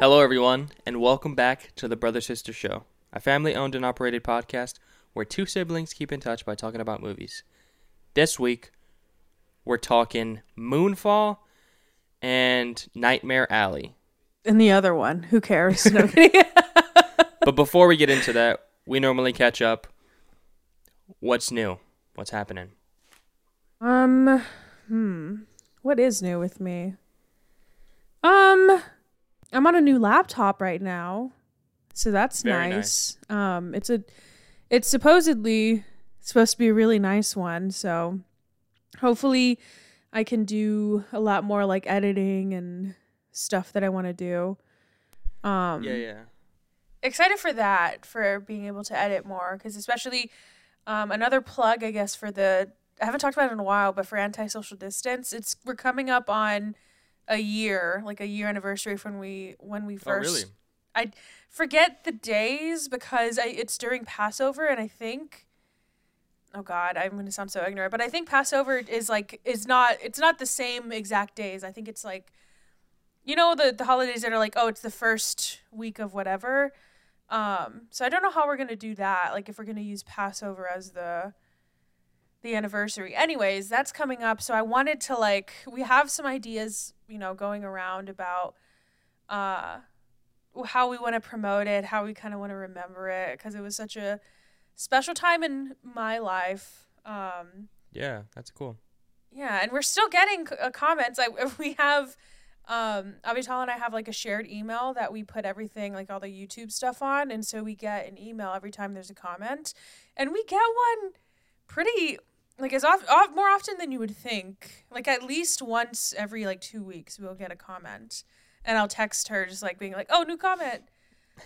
Hello, everyone, and welcome back to the Brother Sister Show, a family owned and operated podcast where two siblings keep in touch by talking about movies. This week, we're talking Moonfall and Nightmare Alley. And the other one, who cares? No. But before we get into that, we normally catch up. What's new? What's happening? um, hmm, what is new with me? Um, I'm on a new laptop right now, so that's Very nice. Um, it's a, it's supposedly supposed to be a really nice one. So, hopefully, I can do a lot more like editing and stuff that I want to do. Um, Yeah, yeah. Excited for that for being able to edit more because especially um, another plug i guess for the i haven't talked about it in a while but for anti-social distance it's we're coming up on a year like a year anniversary from we when we first Oh, really? i forget the days because I, it's during passover and i think oh god i'm going to sound so ignorant but i think passover is like is not it's not the same exact days i think it's like you know the the holidays that are like oh it's the first week of whatever um so i don't know how we're going to do that like if we're going to use passover as the the anniversary anyways that's coming up so i wanted to like we have some ideas you know going around about uh how we want to promote it how we kind of want to remember it because it was such a special time in my life um Yeah, that's cool. yeah, and we're still getting c- uh, comments. I we have um Avital and I have like a shared email that we put everything like all the YouTube stuff on and so we get an email every time there's a comment and we get one pretty like as off, off more often than you would think. Like at least once every like 2 weeks we'll get a comment and I'll text her just like being like, "Oh, new comment."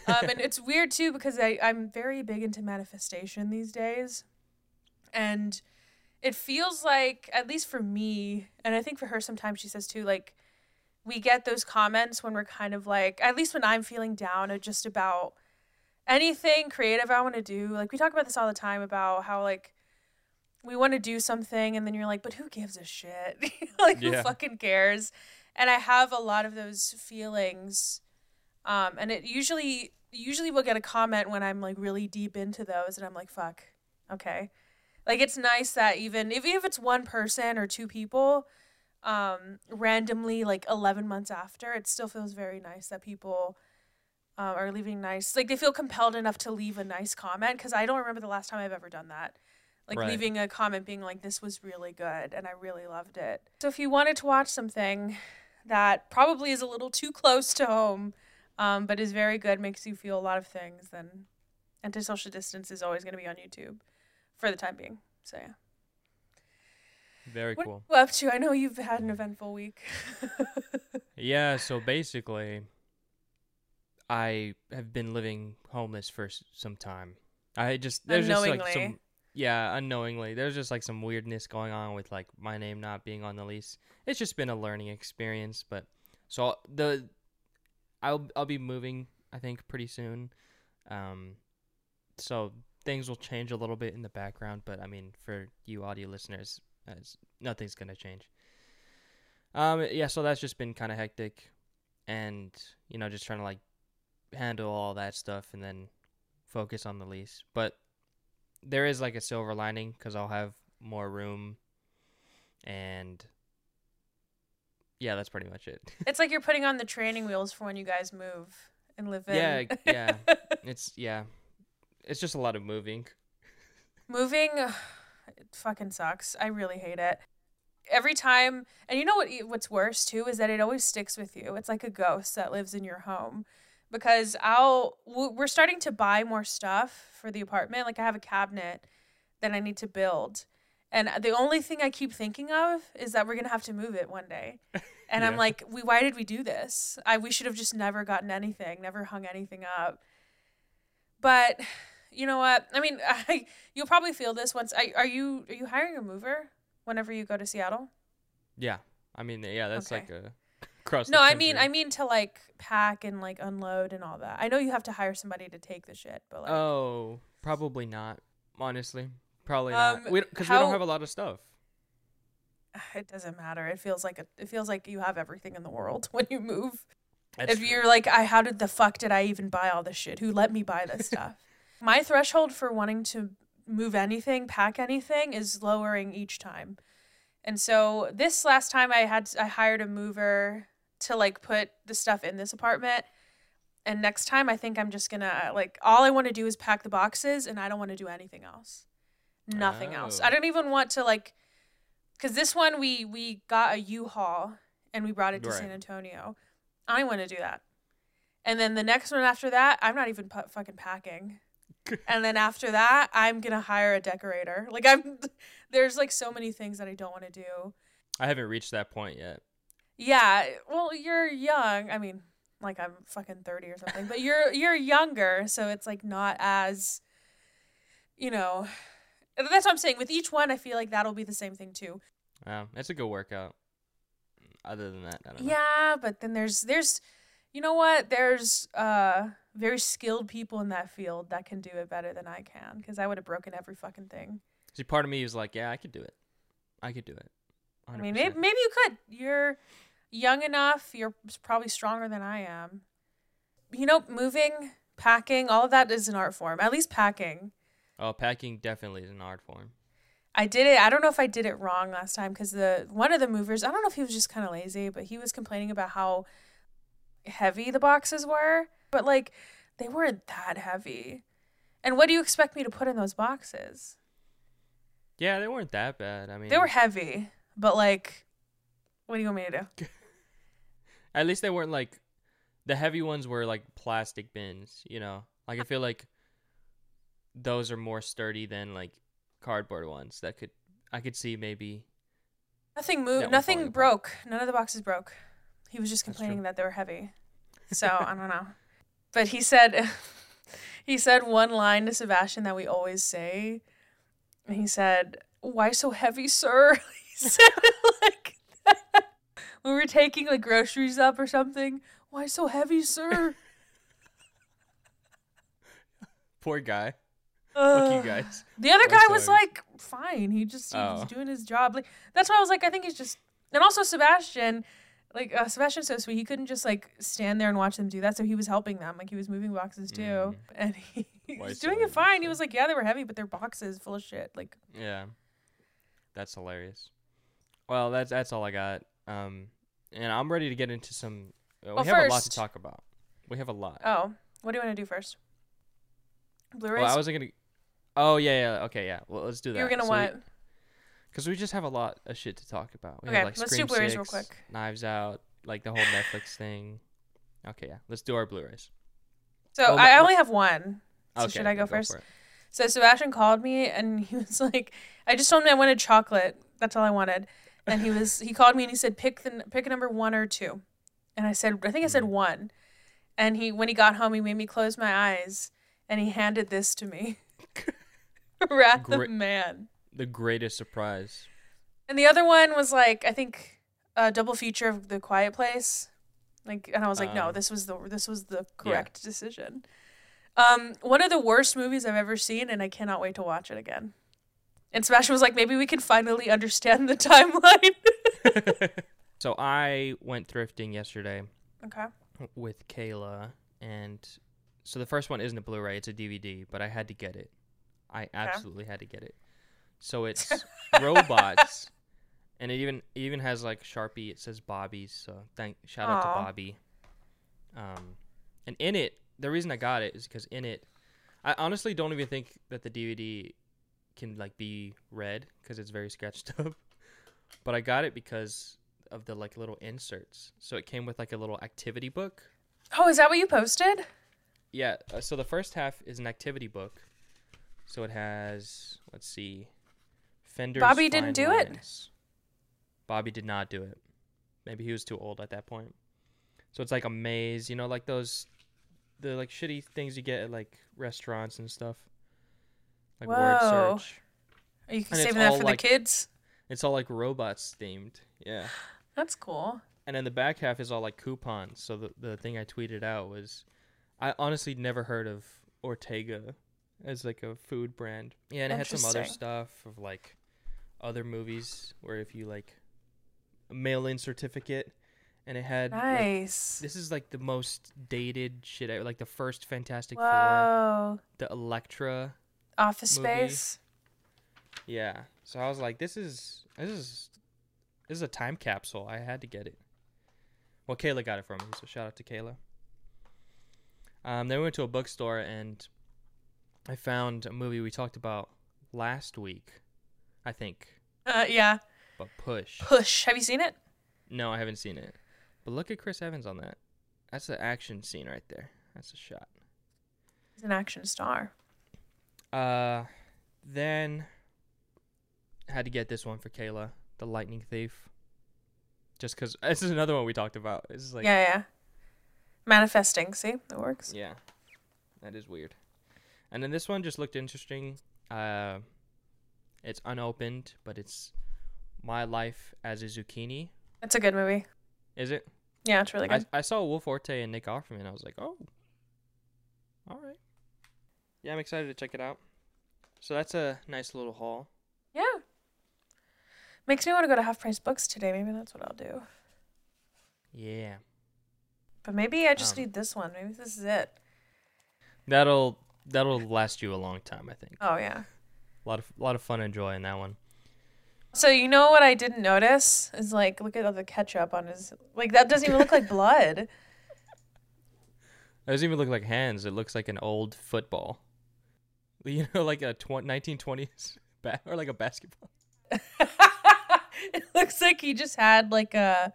Um and it's weird too because I I'm very big into manifestation these days. And it feels like at least for me and i think for her sometimes she says too like we get those comments when we're kind of like at least when i'm feeling down or just about anything creative i want to do like we talk about this all the time about how like we want to do something and then you're like but who gives a shit? Like who fucking cares? And i have a lot of those feelings um and it usually usually will get a comment when i'm like really deep into those and i'm like fuck okay. Like it's nice that even if, if it's one person or two people um randomly like 11 months after it still feels very nice that people uh, are leaving nice like they feel compelled enough to leave a nice comment because i don't remember the last time i've ever done that like Right. leaving a comment being like this was really good and i really loved it so if you wanted to watch something that probably is a little too close to home um, but is very good makes you feel a lot of things then anti-social distance is always going to be on youtube for the time being. So yeah. Very What cool. you up to? I know you've had an eventful week. Yeah, so basically, I have been living homeless for some time. I just there's just like some yeah unknowingly there's just like some weirdness going on with like my name not being on the lease. It's just been a learning experience, but so the I'll I'll be moving I think pretty soon, um, so things will change a little bit in the background. But I mean, for you audio listeners, as nothing's gonna change. Um, yeah, so that's just been kind of hectic, and you know, just trying to like handle all that stuff and then focus on the lease. But there is like a silver lining because I'll have more room, and yeah, that's pretty much it. it's like you're putting on the training wheels for when you guys move and live in. Yeah, yeah. it's yeah, it's just a lot of moving. Moving, it fucking sucks. I really hate it. Every time, and you know what? What's worse too is that it always sticks with you. It's like a ghost that lives in your home. Because I'll, we're starting to buy more stuff for the apartment. Like I have a cabinet that I need to build, and the only thing I keep thinking of is that we're gonna have to move it one day. And I'm like, we why did we do this? I we should have just never gotten anything, never hung anything up. But you know what? I mean, I, you'll probably feel this once. I, are you are you hiring a mover whenever you go to Seattle? Yeah, I mean, yeah, that's Okay. like a across. No, I mean. I mean to like pack and like unload and all that. I know you have to hire somebody to take the shit, but like, Oh, probably not. Honestly, probably Um, not. Because we, how- don't have a lot of stuff. it doesn't matter. It feels like a, it feels like you have everything in the world when you move. That's if true. you're like, I, how did the fuck did I even buy all this shit? Who let me buy this stuff? My threshold for wanting to move anything, pack anything, is lowering each time. And so this last time, I had I hired a mover to like put the stuff in this apartment. And next time, I think I'm just gonna like all I want to do is pack the boxes, and I don't want to do anything else. Nothing else. Oh. I don't even want to like, because this one we we got a U-Haul and we brought it to Right. San Antonio. I want to do that. And then the next one after that, I'm not even pu- fucking packing. And then after that, I'm gonna hire a decorator. Like I'm, there's like so many things that I don't want to do. I haven't reached that point yet. Yeah, well, you're young. I mean, like I'm fucking 30 or something, but you're you're younger, so it's like not as you know, that's what I'm saying. With each one, I feel like that'll be the same thing too. Yeah, it's a good workout. Other than that, I don't know. Yeah, but then there's there's you know what? There's uh very skilled people in that field that can do it better than I can because I would have broken every fucking thing. See, part of me was like, yeah, I could do it. I could do it. I mean, maybe, maybe you could. You're young enough. You're probably stronger than I am. You know, moving, packing, all of that is an art form. At least packing. Oh, packing definitely is an art form. I did it. I don't know if I did it wrong last time because the one of the movers. I don't know if he was just kind of lazy, but he was complaining about how heavy the boxes were. But like, they weren't that heavy. And what do you expect me to put in those boxes? Yeah, they weren't that bad. I mean, They were heavy, but like, what do you want me to do? At least they weren't like the heavy ones were like plastic bins, you know. Like I feel like those are more sturdy than like cardboard ones that could I could see maybe Nothing moved. Nothing falling apart. broke. None of the boxes broke. He was just complaining that they were heavy. So I don't know. But he said, he said one line to Sebastian that we always say. And he said, "Why so heavy, sir?" he said like that. we were taking like groceries up or something. Why so heavy, sir? poor guy. Fuck you guys. The other guy was like fine. He just he was Oh. doing his job. Like that's why I was like, I think he's just and also Sebastian, like uh, Sebastian's so sweet. He couldn't just like stand there and watch them do that. So he was helping them. Like he was moving boxes too, Mm. and he, he was doing it fine. He was like, yeah, they were heavy, but they're boxes full of shit. Like Yeah. That's hilarious. Well, that's that's all I got. Um and I'm ready to get into some uh, we Well, have a lot to talk about. We have a lot. oh, what do you want to do first? Blu-rays. Well, I wasn't going to Oh, yeah, yeah. Okay, yeah. Well, let's do that. You're gonna So what? Cause we just have a lot of shit to talk about. We Okay, have like let's do Blu-rays real quick. Knives Out, like the whole Netflix thing. Okay, yeah. Let's do our Blu-rays. So well, I only have one. So okay, should I go then first? So Sebastian called me and he was like, I just told him I wanted chocolate. That's all I wanted. And he was he called me and he said pick the pick a number one or two, and I said I think I said Mhm. one, and he when he got home he made me close my eyes and he handed this to me. Wrath Great. of Man. The greatest surprise. And the other one was like I think a double feature of The Quiet Place. Like and I was like no Um, this was the this was the correct decision. Um one of the worst movies I've ever seen and I cannot wait to watch it again. And Sebastian was like maybe we can finally understand the timeline. so I went thrifting yesterday okay. with Kayla, and so the first one isn't a Blu-ray; it's a DVD. But I had to get it. I absolutely had to get it. So it's robots, and it even it even has like Sharpie. It says Bobby's. So thank shout out to Bobby. Um, and in it, the reason I got it is because in it, I honestly don't even think that the DVD can like be read because it's very scratched up. But I got it because of the like little inserts. So it came with like a little activity book. Oh, is that what you posted? Yeah. Uh, so the first half is an activity book. So it has let's see, Fender's Bobby didn't do it? Bobby did not do it. Maybe he was too old at that point. So it's like a maze, you know, like those, the like shitty things you get at like restaurants and stuff. Like word Whoa. search. Are you And saving that for like- the kids? It's all like robots themed. Yeah. That's cool. and then the back half is all like coupons. So the the thing I tweeted out was, I honestly never heard of Ortega as like a food brand. Yeah, and it had some other stuff of like other movies where if you like mail in certificate, and it had like, Nice. this is like the most dated shit ever. Like the first Fantastic Four, the Elektra. Office movie. Space. Yeah. So I was like, this is this is this is a time capsule. I had to get it. Well, Kayla got it for me, so shout out to Kayla. Um, then we went to a bookstore and I found a movie we talked about last week, I think. Uh, yeah. But Push. Push. Have you seen it? No, I haven't seen it. But look at Chris Evans on that. That's the action scene right there. That's a shot. He's an action star. Uh, then had to get this one for Kayla, the Lightning Thief. Just because this is another one we talked about. This is like, yeah, yeah. Manifesting. See, it works. yeah, that is weird. And then this one just looked interesting. Uh, it's unopened, but it's My Life as a Zucchini. It's a good movie. Is it? Yeah, it's really good. I saw Will Forte and Nick Offerman. I was like, oh, all right. Yeah, I'm excited to check it out. So that's a nice little haul. yeah. Makes me want to go to Half Price Books today. Maybe that's what I'll do. Yeah. But maybe I just Um, need this one. Maybe this is it. That'll that'll last you a long time, I think. Oh yeah. A lot of a lot of fun and joy in that one. So you know what I didn't notice is like look at all the ketchup on his like that doesn't even look like blood. It doesn't even look like hands. It looks like an old football. You know, like a tw- 1920s ba- or like a basketball. it looks like he just had like a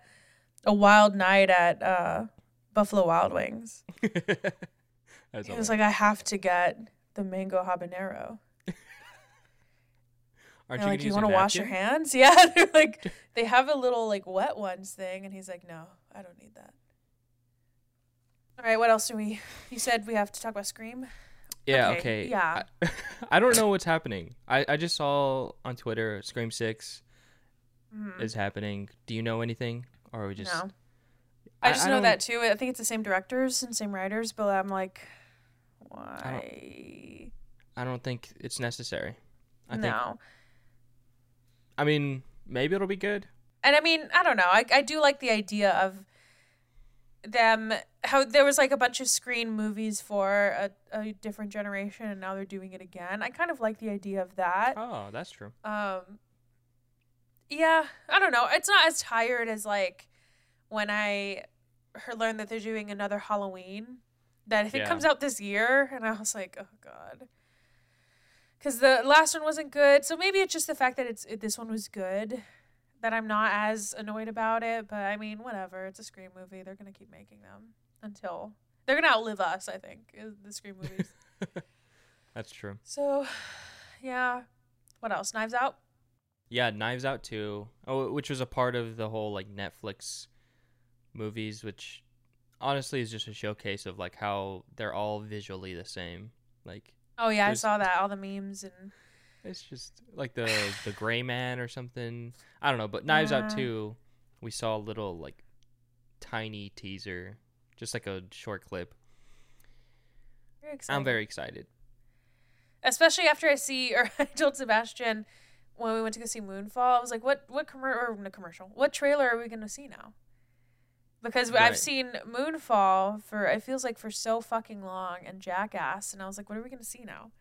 a wild night at uh, Buffalo Wild Wings. That's He was like, I have to get the mango habanero. Aren't you like, gonna you want to wash your hands? Yeah, they're like, they have a little like wet ones thing, and he's like, no, I don't need that. All right, what else do we? You said we have to talk about Scream. Yeah. Okay, Okay. yeah. I, I don't know what's happening. I I just saw on Twitter Scream Six Mhm. is happening. Do you know anything, or are we just? no, I just know don't- that too. I think it's the same directors and same writers, but I'm like, why? I don't think it's necessary. I think. I mean, maybe it'll be good. And I mean, I don't know. I, I do like the idea of them how there was like a bunch of Scream movies for a, a different generation and now they're doing it again. I kind of like the idea of that. Oh, that's true. Um Yeah, I don't know. It's not as tired as like when I heard, learned that they're doing another Halloween that I think Yeah. comes out this year and I was like, "Oh god." Cuz the last one wasn't good. So maybe it's just the fact that it's it, this one was good that I'm not as annoyed about it, but I mean, whatever. It's a Scream movie. They're going to keep making them until they're going to outlive us, I think, the Scream movies. That's true. so, yeah. What else? Knives Out? Yeah, Knives Out too. Oh, which was a part of the whole like Netflix movies, which honestly is just a showcase of like how they're all visually the same. Like Oh yeah, There's- I saw that. All the memes and it's just like the the Gray Man or something. I don't know, but Knives Out Yeah. too. We saw a little like tiny teaser, just like a short clip. very. I'm very excited. especially after I see or I told Sebastian when we went to go see Moonfall, I was like, "What what commer- or commercial? What trailer are we going to see now?" Because Right. I've seen Moonfall for it feels like for so fucking long and Jackass, and I was like, "What are we going to see now?"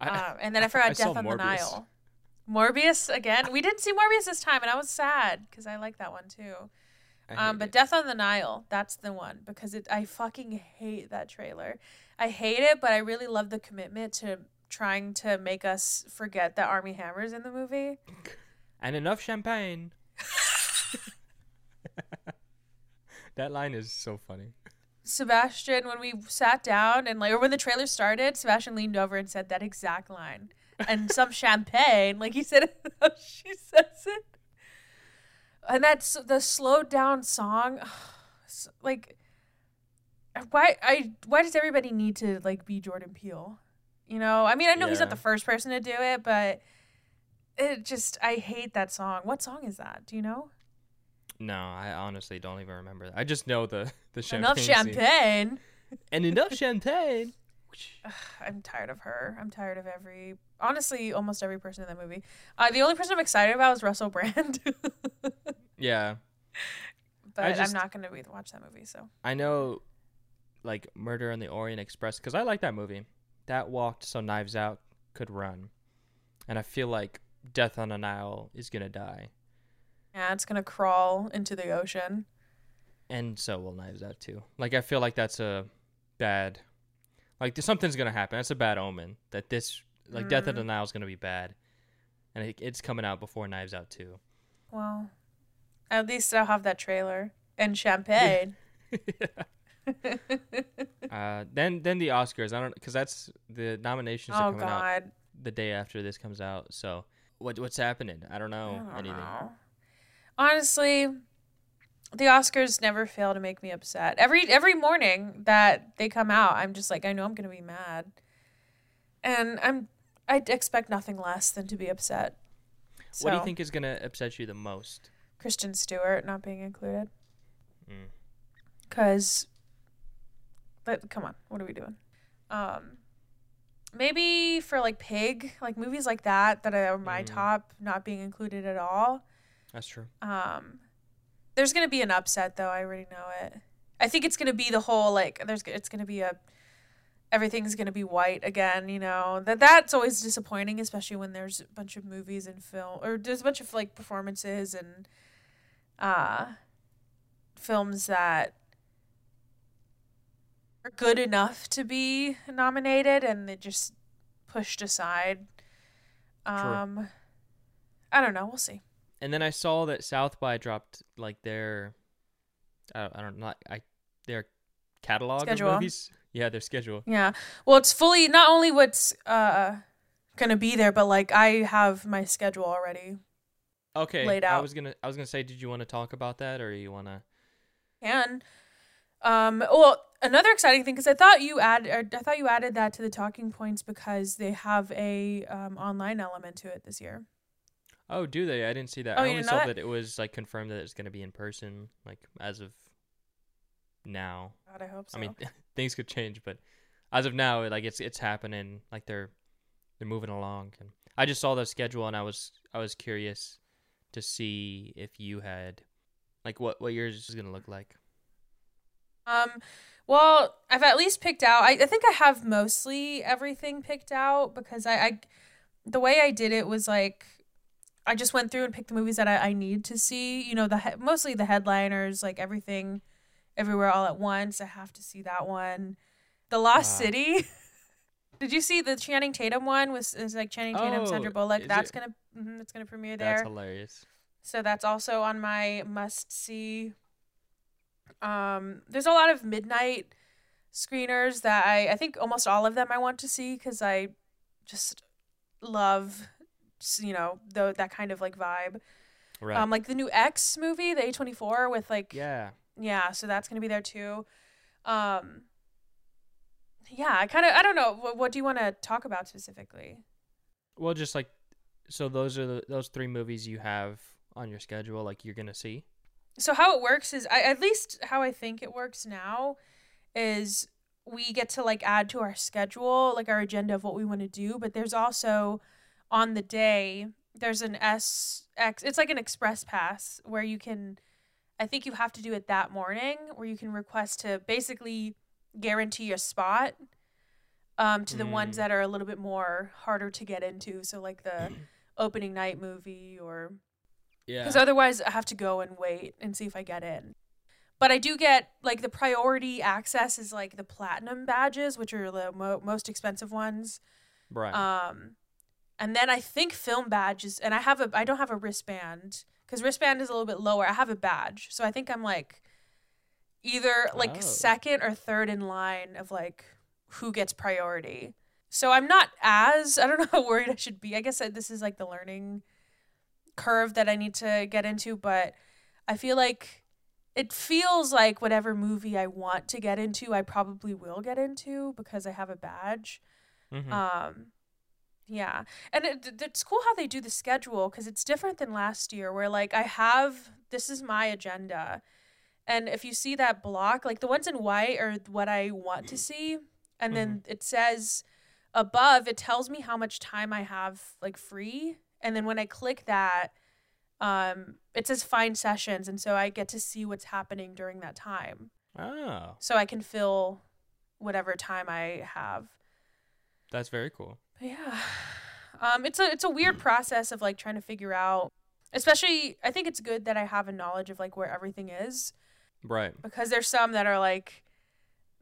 I, um, and then I forgot I Death on the Nile. Morbius again. We didn't see Morbius this time, and I was sad because I like that one too. Um, but it. Death on the Nile, that's the one because it. I fucking hate that trailer. I hate it, but I really love the commitment to trying to make us forget that Armie Hammer's in the movie. and enough champagne. That line is so funny. Sebastian, when we sat down and like, or when the trailer started, Sebastian leaned over and said that exact line, and some champagne, like he said, she says it, and that's the slowed down song, like. Why I why does everybody need to like be Jordan Peele? You know, I mean, I know he's not the first person to do it, but it just I hate that song. What song is that? Do you know? No, I honestly don't even remember that. I just know the the champagne. Enough scene. champagne. and enough champagne. I'm tired of her. I'm tired of every, honestly, almost every person in that movie. Uh, the only person I'm excited about is Russell Brand, Yeah, but just- I'm not going to watch that movie. So I know, like Murder on the Orient Express, because I like that movie. That walked so Knives Out could run, and I feel like Death on the Nile is gonna die, yeah, it's gonna crawl into the ocean. and so will Knives Out too. Like I feel like that's a bad, like something's gonna happen. That's a bad omen. That this like Death on Mm. the Nile is gonna be bad, and it, it's coming out before Knives Out too. Well, at least I'll have that trailer and champagne. Uh, then then the Oscars. I don't because that's the nominations are oh coming out God, the day after this comes out. So what what's happening? I don't I know don't anything. know. Honestly, the Oscars never fail to make me upset. Every every morning that they come out, I'm just like, I know I'm gonna be mad, and I'm I expect nothing less than to be upset. What do you think is gonna upset you the most? Kristen Stewart not being included? Mm. Cause, but come on, what are we doing? Um, maybe for like Pig, like movies like that that are my Mm. top, not being included at all. That's true. Um, there's gonna be an upset though. I already know it. I think it's gonna be the whole like there's it's gonna be a everything's gonna be white again. You know that that's always disappointing, especially when there's a bunch of movies and film or there's a bunch of like performances and uh films that are good enough to be nominated and they just pushed aside. Um, I don't know. We'll see. And then I saw that South by dropped like their, I don't, I don't not I their catalog Schedule. of movies. Yeah, their schedule. Yeah. Well, it's fully not only what's uh gonna be there, but like I have my schedule already. Okay. Laid out. I was gonna I was gonna say, did you want to talk about that or you wanna? And um well, another exciting thing because I thought you add I thought you added that to the talking points because they have a um, online element to it this year. Oh, do they? I didn't see that. Oh, I only saw know that? it was like confirmed that it's gonna be in person, like as of now. God, I hope so. I mean, things could change, but as of now, like it's it's happening. Like they're they're moving along, and I just saw the schedule, and I was I was curious to see if you had like what what yours is gonna look like. Um, well, I've at least picked out. I, I think I have mostly everything picked out because I, I, the way I did it was like, I just went through and picked the movies that I, I need to see. You know, the he- mostly the headliners, like everything, everywhere, all at once. I have to see that one. The Lost Wow. City. Did you see the Channing Tatum one? Was is like Channing Tatum, Oh, Sandra Bullock? That's it? gonna, mhm, it's gonna premiere there. That's hilarious. So that's also on my must see. Um, there's a lot of midnight screeners that I I think almost all of them I want to see because I just love you know the that kind of like vibe. Right. Um, like the new X movie, the A24 with like yeah. yeah, so that's gonna be there too. Um, yeah, I kind of I don't know what, what do you want to talk about specifically? Well, just like so, those are the those three movies you have on your schedule. Like you're gonna see. so how it works is I at least how I think it works now is we get to like add to our schedule like our agenda of what we want to do but there's also on the day there's an SX it's like an express pass where you can I think you have to do it that morning where you can request to basically guarantee a spot um to the ones Mm. that are a little bit more harder to get into so like the opening night movie or Yeah. because otherwise I have to go and wait and see if I get in. But I do get like the priority access is like the platinum badges, which are the mo- most expensive ones. right. Um, and then I think film badges, and I have a I don't have a wristband because wristband is a little bit lower. I have a badge, so I think I'm like either like Oh. second or third in line of like who gets priority. So I'm not as I don't know how worried I should be. I guess this is like the learning curve that I need to get into, but I feel like it feels like whatever movie I want to get into, I probably will get into because I have a badge. Mhm. Um, Yeah. And it, it's cool how they do the schedule because it's different than last year, where like I have this is my agenda. And if you see that block, like the ones in white are what I want to see. And then it says above, it tells me how much time I have like free. And then when I click that, um, it says find sessions. And so I get to see what's happening during that time. Oh, So I can fill whatever time I have. that's very cool. But yeah. Um, it's a it's a weird process of like trying to figure out especially I think it's good that I have a knowledge of like where everything is Right. because there's some that are like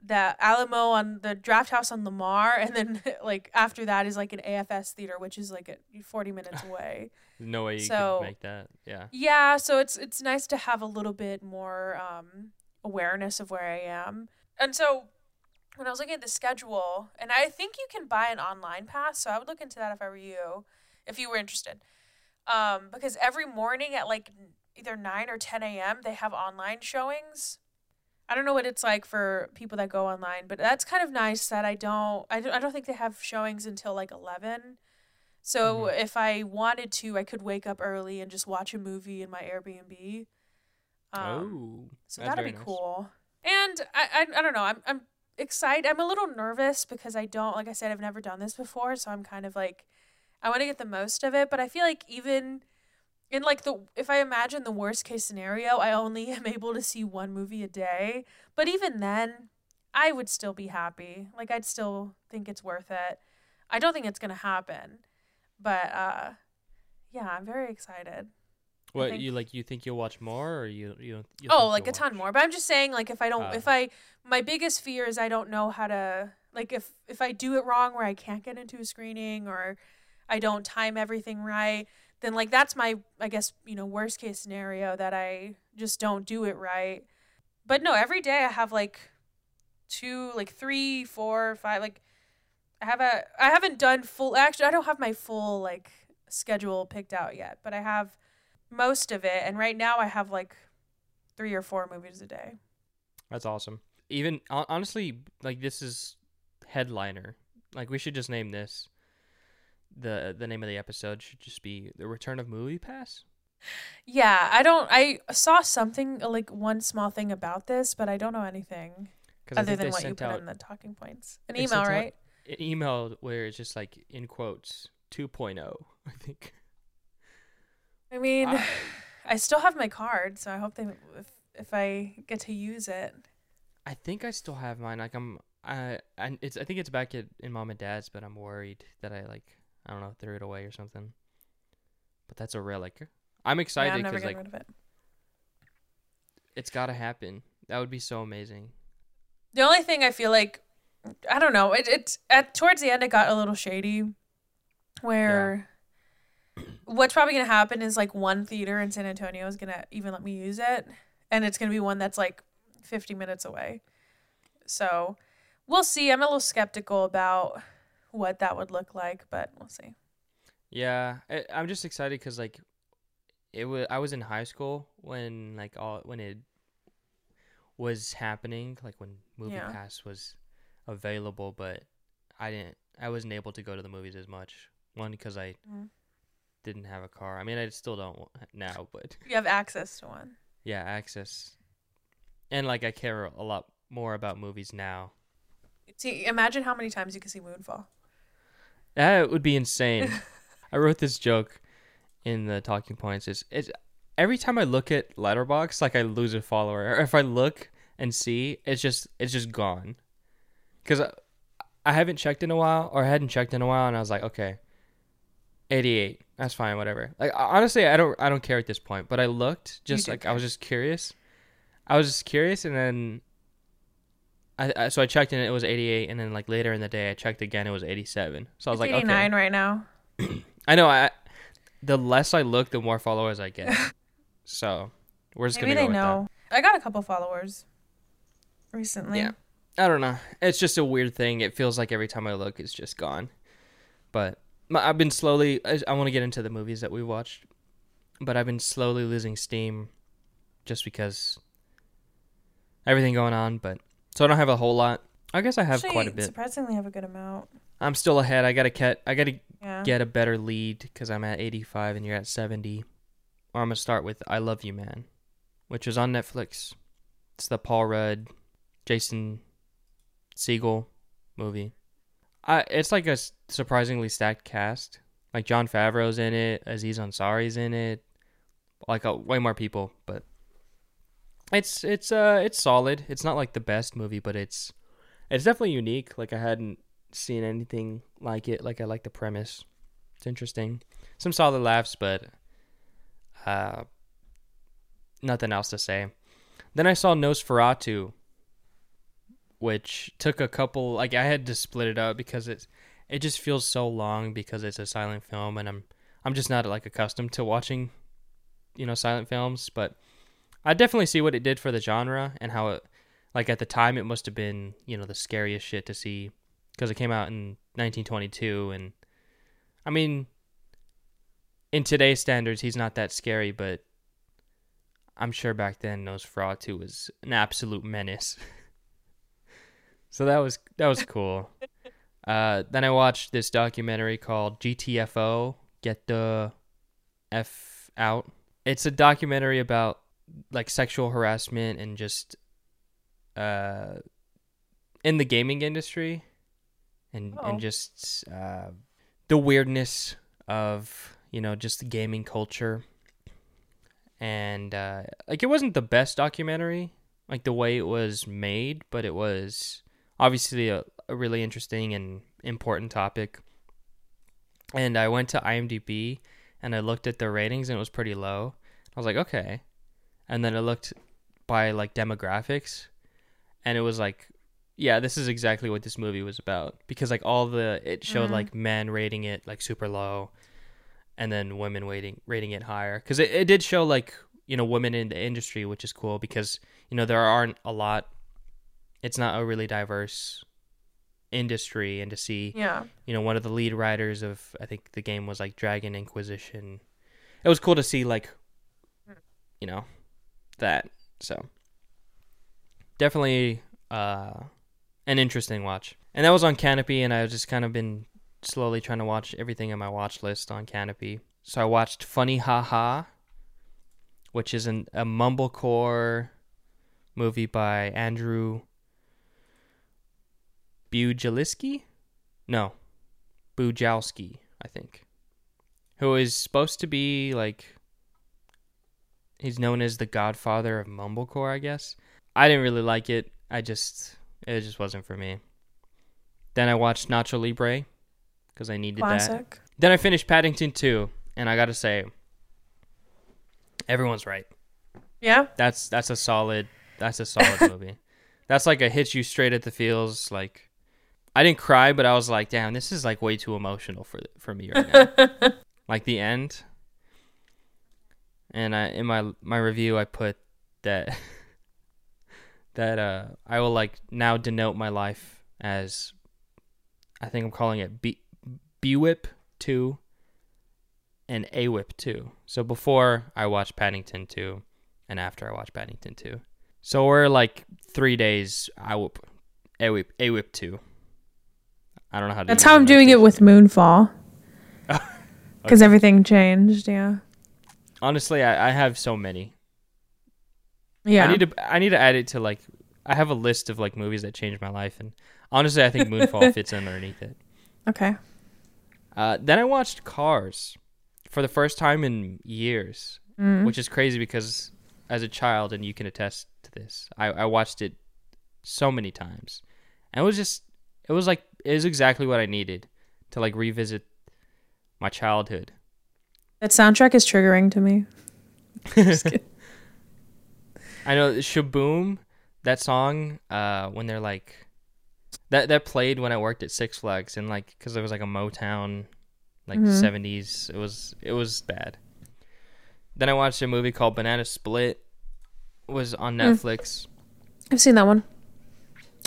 the Alamo on the draft house on Lamar and then like after that is like an AFS theater which is like 40 minutes away. No way you So- could make that. Yeah. yeah, so it's it's nice to have a little bit more um awareness of where I am. And so when I was looking at the schedule, and I think you can buy an online pass, so I would look into that if I were you, if you were interested. Um, because every morning at like either 9 or 10 a.m., they have online showings. I don't know what it's like for people that go online, but that's kind of nice that I don't, I don't, I don't think they have showings until like 11. So Mhm. if I wanted to, I could wake up early and just watch a movie in my Airbnb. Um, oh. so that'd be nice. cool. And I, I I don't know. I'm I'm excited. I'm a little nervous because I don't like I said I've never done this before, so I'm kind of like I want to get the most of it, but I feel like even in like the if I imagine the worst case scenario, I only am able to see one movie a day, but even then I would still be happy. Like I'd still think it's worth it. I don't think it's going to happen. But uh yeah, I'm very excited. What think- you like? You think you'll watch more, or you you? don't- you oh like a ton watch? more but i'm just saying like if i don't Uh. if i my biggest fear is i don't know how to like if if i do it wrong where i can't get into a screening or i don't time everything right then like that's my i guess you know worst case scenario that i just don't do it right but no every day i have like two like three four five like i have a i haven't done full actually i don't have my full like schedule picked out yet but i have most of it and right now i have like three or four movies a day That's awesome. Even honestly, like this is headliner. Like we should just name this. the The name of the episode should just be the Return of Movie Pass. yeah i don't i saw something like one small thing about this but i don't know anything other than what you put out in the talking points an email out- right an email where it's just like in quotes 2.0. I think. I mean I- i still have my card so i hope they if, if i get to use it I think I still have mine. Like I'm, I, I it's I think it's back at in mom and dad's, but I'm worried that I like I don't know threw it away or something. But that's a relic. I'm excited because getting like it it's got to happen. That would be so amazing. the only thing i feel like i don't know it, it at towards the end it got a little shady where what's probably going to happen is like one theater in san antonio is going to even let me use it and it's going to be one that's like 50 minutes away so we'll see i'm a little skeptical about what that would look like but we'll see Yeah, I, I'm just excited because like it was. I was in high school when like all when it was happening, like when Movie Yeah. Pass was available, but I didn't. I wasn't able to go to the movies as much. One because I Mm. Didn't have a car. I mean, I still don't now, but you have access to one yeah, access. And like I care a lot more about movies now. see imagine how many times you can see moonfall That would be insane. I wrote this joke in the talking points. Is it's every time I look at Letterboxd, like I lose a follower. Or if I look and see, it's just it's just gone. Because I, I haven't checked in a while, or I hadn't checked in a while, and I was like, okay, eighty-eight. That's fine, whatever. Like honestly, I don't I don't care at this point. But I looked just like I was just curious. I was just curious, and then. I, I, so I checked and it was 88, and then like later in the day I checked again, it was 87. So I was it's like, okay. 89 right now I know. I the less I look, the more followers I get. so we're just maybe gonna go they with know i got a couple followers recently Yeah. I don't know. It's just a weird thing. It feels like every time I look, it's just gone. But I've been slowly. I, I want to get into the movies that we watched, but I've been slowly losing steam, just because everything going on. But so I don't have a whole lot. I guess I have Actually, quite a bit. surprisingly have a good amount I'm still ahead. I gotta get. I gotta yeah get a better lead because I'm at 85 and you're at 70. Or I'm gonna start with I Love You Man, which is on Netflix. It's the Paul Rudd, Jason Segel movie. I it's like a surprisingly stacked cast. Like Jon Favreau's in it, Aziz Ansari's in it, like uh, way more people. But it's it's uh it's solid. It's not like the best movie, but it's it's definitely unique. Like I hadn't seen anything like it. Like I like the premise. It's interesting. Some solid laughs, but uh, nothing else to say. Then I saw Nosferatu, which took a couple. Like I had to split it up because it's it just feels so long because it's a silent film, and I'm I'm just not like accustomed to watching, you know, silent films. But I definitely see what it did for the genre and how it, like at the time, it must have been you know the scariest shit to see because it came out in 1922, and I mean, in today's standards, he's not that scary, but I'm sure back then Nosferatu was an absolute menace. so that was that was cool. Uh, then I watched this documentary called GTFO, Get the F Out. It's a documentary about like sexual harassment and just uh in the gaming industry and Oh. and just uh the weirdness of, you know, just the gaming culture. And uh like it wasn't the best documentary, like the way it was made, but it was obviously a, a really interesting and important topic. And I went to IMDb and I looked at the ratings and it was pretty low. I was like, okay. And then I looked by like demographics and it was like, yeah, this is exactly what this movie was about because like all the it showed Mhm. like men rating it like super low and then women rating rating it higher cuz it, it did show like, you know, women in the industry, which is cool because, you know, there aren't a lot it's not a really diverse industry and to see Yeah. you know one of the lead writers of i think the game was like dragon inquisition. It was cool to see like you know that so. Definitely uh an interesting watch. And that was on Kanopy and i've just kind of been slowly trying to watch everything on my watch list on Kanopy. So i watched funny haha which is an, a mumblecore movie by andrew Bujaliski? No. Bujalski, I think. Who is supposed to be like he's known as the godfather of mumblecore, I guess. I didn't really like it. I just it just wasn't for me. Then I watched Nacho Libre because I needed that. Then I finished Paddington 2 and I got to say everyone's right. Yeah. That's that's a solid that's a solid movie. That's like a hits you straight at the feels like I didn't cry but I was like damn this is like way too emotional for for me right now. like the end. And I in my my review I put that that uh I will like now denote my life as I think I'm calling it B B whip 2 and A whip 2. So before I watched Paddington 2 and after I watched Paddington 2. So we're like 3 days I whip A whip A whip 2. I don't know how to That's how I'm doing it with Moonfall. Because Okay. everything changed. Yeah. Honestly, I, I have so many. Yeah. I need to I need to add it to like I have a list of like movies that changed my life and honestly I think Moonfall fits underneath it. okay. Uh, then I watched Cars for the first time in years, Mm. which is crazy because as a child, and you can attest to this, I, I watched it so many times, and it was just it was like it was exactly what I needed to like revisit my childhood. That soundtrack is triggering to me. I know Shaboom, that song, uh, when they're like, that that played when I worked at Six Flags, and like, cause it was like a Motown, like Mhm. 70s. It was it was bad. Then I watched a movie called Banana Split. It was on Mm. Netflix. I've seen that one.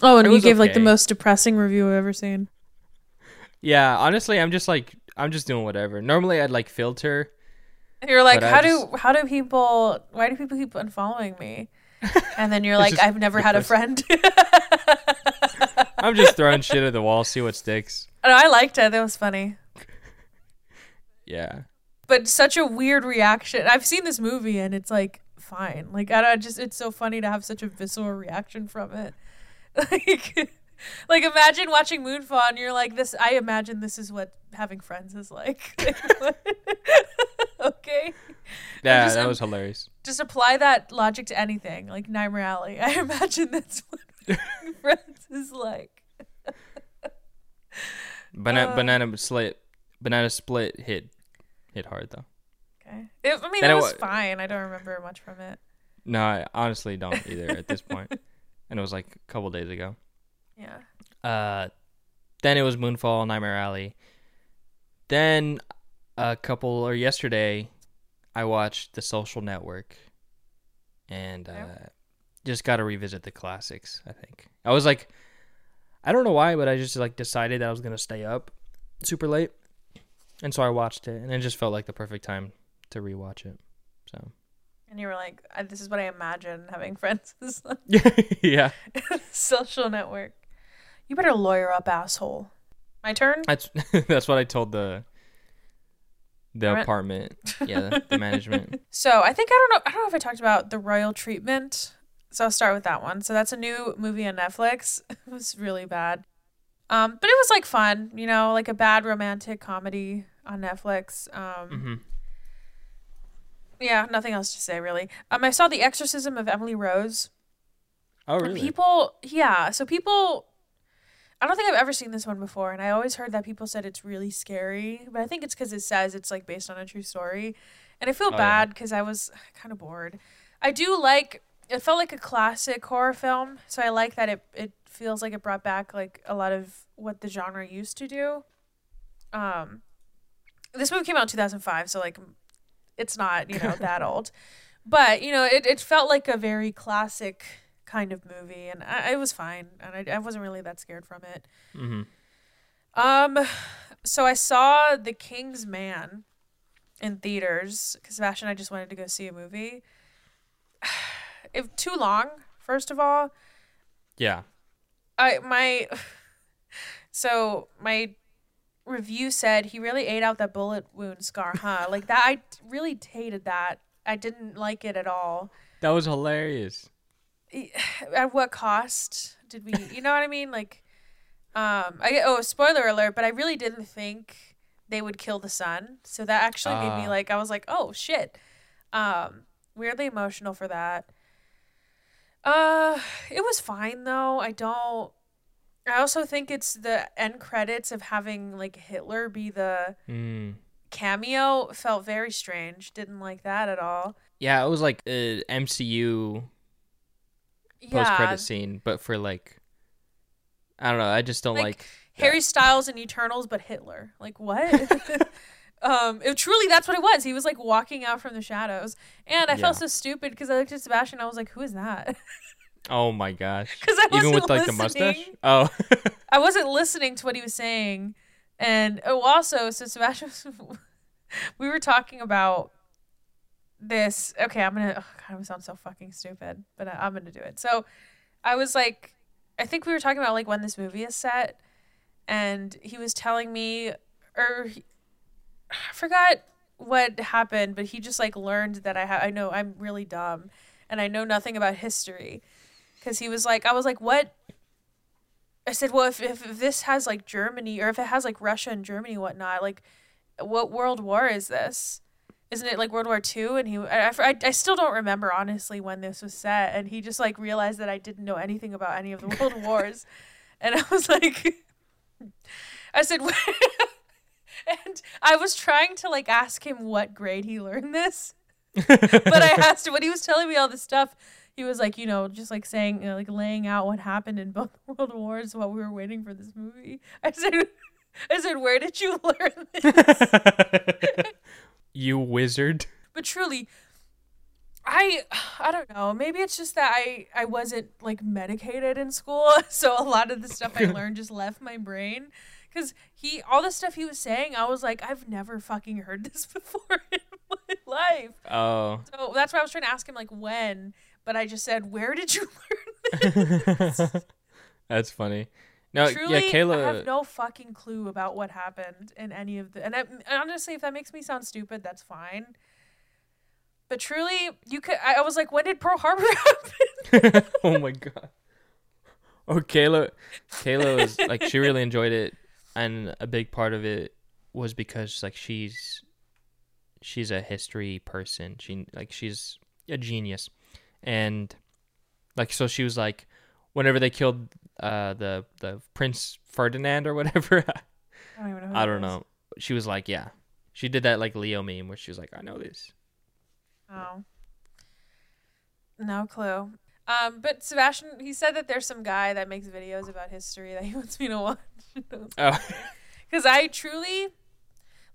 Oh, and It you was gave like the most depressing review I've ever seen. Yeah, honestly, I'm just like I'm just doing whatever. Normally, I'd like filter. You're like, But I how just- do how do people why do people keep unfollowing me? And then you're like, I've never had a friend. I'm just throwing shit at the wall, see what sticks. No, I liked it. That was funny. Yeah. but such a weird reaction. I've seen this movie and it's like fine. Like I don't just it's so funny to have such a visceral reaction from it. Like like imagine watching Moonfall and you're like this I imagine this is what having friends is like. okay. Yeah, just- that was hilarious. Just apply that logic to anything. Like Nightmare Alley. I imagine that's what having friends is like. Banana Uh, banana split banana split hit hit hard though. Okay. It, I mean it it was wa- fine. I don't remember much from it. No, I honestly don't either at this point. And it was like a couple days ago. Yeah. Uh, then it was Moonfall, Nightmare Alley. Then a couple or yesterday, I watched The Social Network, and uh, Okay. just got to revisit the classics. I think I was like, I don't know why, but I just like decided that I was gonna stay up super late, and so I watched it, and it just felt like the perfect time to rewatch it. So And you were like, "This is what I imagine having friends is like." yeah, social network. You better lawyer up, asshole. My turn. that's that's what I told the the Alright. apartment, yeah, the, the management. So I think I don't know. I don't know if I talked about the royal treatment. So I'll start with that one. So that's a new movie on Netflix. It was really bad, um, but it was like fun. You know, like a bad romantic comedy on Netflix. Um, hmm Yeah, nothing else to say really. Um, I saw The Exorcism of Emily Rose. Oh, And really? People, yeah. So people, I don't think I've ever seen this one before, and I always heard that people said it's really scary, but I think it's because it says it's like based on a true story, and I feel Oh, bad because I was kind of bored. I do like. It felt like a classic horror film, so I like that it it feels like it brought back like a lot of what the genre used to do. Um, this movie came out in two thousand five, so like, it's not you know that old, but you know it it felt like a very classic kind of movie, and I, it was fine, and I, I wasn't really that scared from it. hmm Um, so I saw The King's Man in theaters because Sebastian and I just wanted to go see a movie. It too long, first of all. Yeah. I my so my review said he really ate out that bullet wound scar, huh? like that I really hated that. I didn't like it at all. That was hilarious. at what cost did we you know what i mean like um i oh spoiler alert but i really didn't think they would kill the son so that actually made me Ah. like i was like oh shit um weirdly emotional for that uh it was fine though i don't i also think it's the end credits of having like hitler be the Mm. cameo felt very strange didn't like that at all Yeah, it was like a MCU post credit scene, but for like, I don't know. I just don't Like, like. Harry Styles and Eternals, but Hitler. Like what? um, it truly that's what it was. He was like walking out from the shadows, and I felt so stupid because I looked at Sebastian. I was like, "Who is that?" oh my gosh! Because I Even with like the mustache. Oh. I wasn't listening to what he was saying, and oh, also, so Sebastian, was- we were talking about this. Okay, I'm gonna. Oh God, I sound so fucking stupid, but I, I'm gonna do it. So, I was like, I think we were talking about like when this movie is set, and he was telling me, or he- I forgot what happened, but he just like learned that I ha- I know I'm really dumb, and I know nothing about history, because he was like, I was like, what? I said, well, if, if if this has like Germany or if it has like Russia and Germany and whatnot, like, what world war is this? Isn't it like World War Two? And he, I, I, I still don't remember honestly when this was set, and he just like realized that I didn't know anything about any of the world wars, and I was like, I said, "Where-" and I was trying to like ask him what grade he learned this, but I asked him when he was telling me all this stuff. He was like, you know, just like saying, you know, like laying out what happened in both world wars while we were waiting for this movie. I said, I said, where did you learn this? you wizard. but truly, I, I don't know. Maybe it's just that I, I wasn't like medicated in school, so a lot of the stuff I learned just left my brain. Cause he, all the stuff he was saying, I was like, I've never fucking heard this before in my life. Oh. So that's why I was trying to ask him like when, but I just said, "Where did you learn this?" That's funny. No, Truly, yeah, Kayla. I have no fucking clue about what happened in any of the. And I, honestly, if that makes me sound stupid, that's fine. But truly, you could. I, I was like, when did Pearl Harbor happen? oh my god. Oh, Kayla, Kayla was like she really enjoyed it, and a big part of it was because like she's she's a history person. She like she's a genius, and like so she was like, whenever they killed uh the the Prince Ferdinand or whatever, I don't even know. I don't know. She was like, yeah, she did that like Leo meme where she was like, I know this. Oh. No clue. Um, but Sebastian, he said that there's some guy that makes videos about history that he wants me to watch. Oh, Because I truly,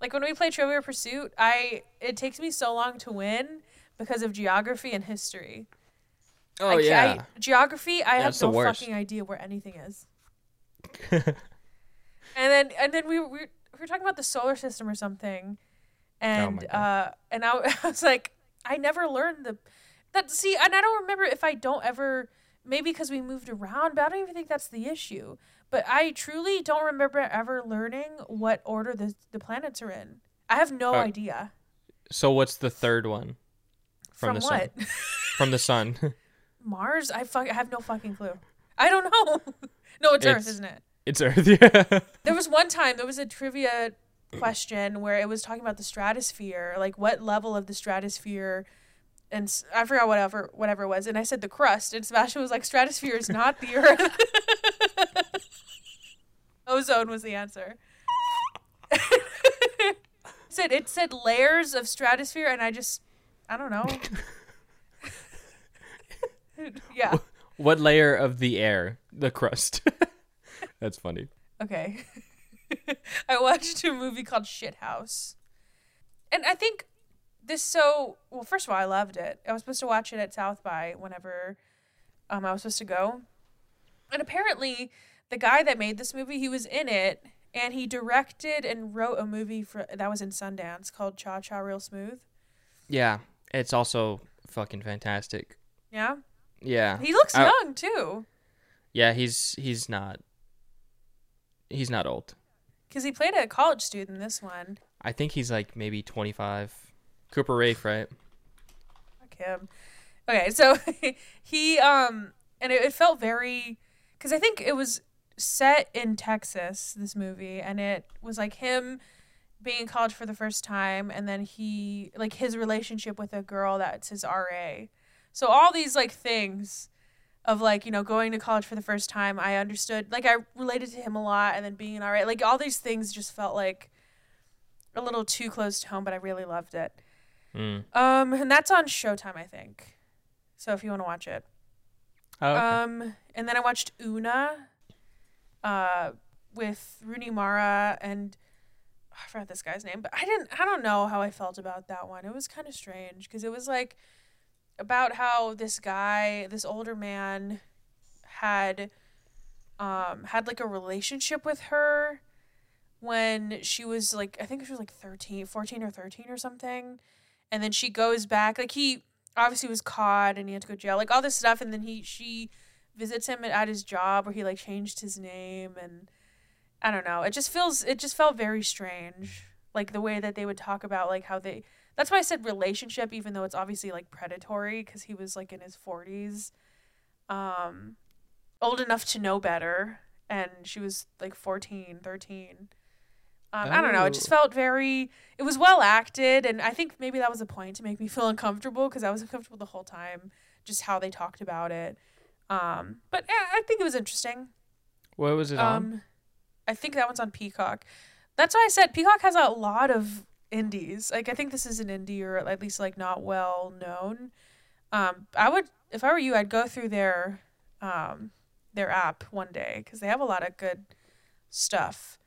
like when we play Trivia Pursuit, I it takes me so long to win because of geography and history. Oh I, yeah. I, geography, I have no fucking idea where anything is. And then and then we were, we were talking about the solar system or something, and Oh uh, and I, I was like, I never learned the that. See, and I don't remember if I don't ever maybe because we moved around, but I don't even think that's the issue. But I truly don't remember ever learning what order the the planets are in. I have no Uh, idea so what's the third one from, the what sun? From the sun. Mars. I fuck, I have no fucking clue. I don't know. no, it's, Earth, isn't it? it's Earth. Yeah. There was one time there was a trivia question where it was talking about the stratosphere, like what level of the stratosphere, and I forgot whatever whatever it was, and I said the crust, and Sebastian was like, stratosphere is not the Earth. Ozone was the answer. said it said layers of stratosphere, and I just I don't know. yeah. What layer of the air? The crust. That's funny. Okay. I watched a movie called Shithouse. And I think this so well, first of all, I loved it. I was supposed to watch it at South by whenever um I was supposed to go. And apparently the guy that made this movie, he was in it and he directed and wrote a movie for that was in Sundance called Cha Cha Real Smooth. Yeah, it's also fucking fantastic. Yeah. Yeah, He looks I- young too. yeah. He's he's not. He's not old. Cuz he played a college student in this one. I think he's like maybe twenty five. Cooper Raiff, right? Fuck him. Okay, so he um and it, it felt very because I think it was set in Texas this movie and it was like him being in college for the first time and then he like his relationship with a girl that's his RA. So all these like things of like, you know, going to college for the first time, I understood like I related to him a lot and then being an RA. Like all these things just felt like a little too close to home, but I really loved it. Mm. Um, and that's on Showtime, I think. So if you want to watch it. Oh, okay. Um, and then I watched Una, uh, with Rooney Mara and I forgot this guy's name, but I didn't. I don't know how I felt about that one. It was kind of strange because it was like about how this guy, this older man, had um had like a relationship with her when she was like I think she was like 13, 14 or 13 or something. And then she goes back like he obviously was caught and he had to go to jail, like all this stuff and then he she visits him at his job where he like changed his name and I don't know. It just feels it just felt very strange. Like the way that they would talk about like how they that's why I said relationship even though it's obviously like predatory cuz he was like in his 40s. Um old enough to know better and she was like 14, 13. Um, I don't know. It just Oh. felt very. It was well acted, and I think maybe that was a point to make me feel uncomfortable because I was uncomfortable the whole time, just how they talked about it. Um, but yeah, I think it was interesting. what was it on? Um, I think that one's on Peacock. That's why I said Peacock has a lot of indies. Like I think this is an indie or at least like not well known. Um, I would if I were you, I'd go through their um their app one day because they have a lot of good stuff.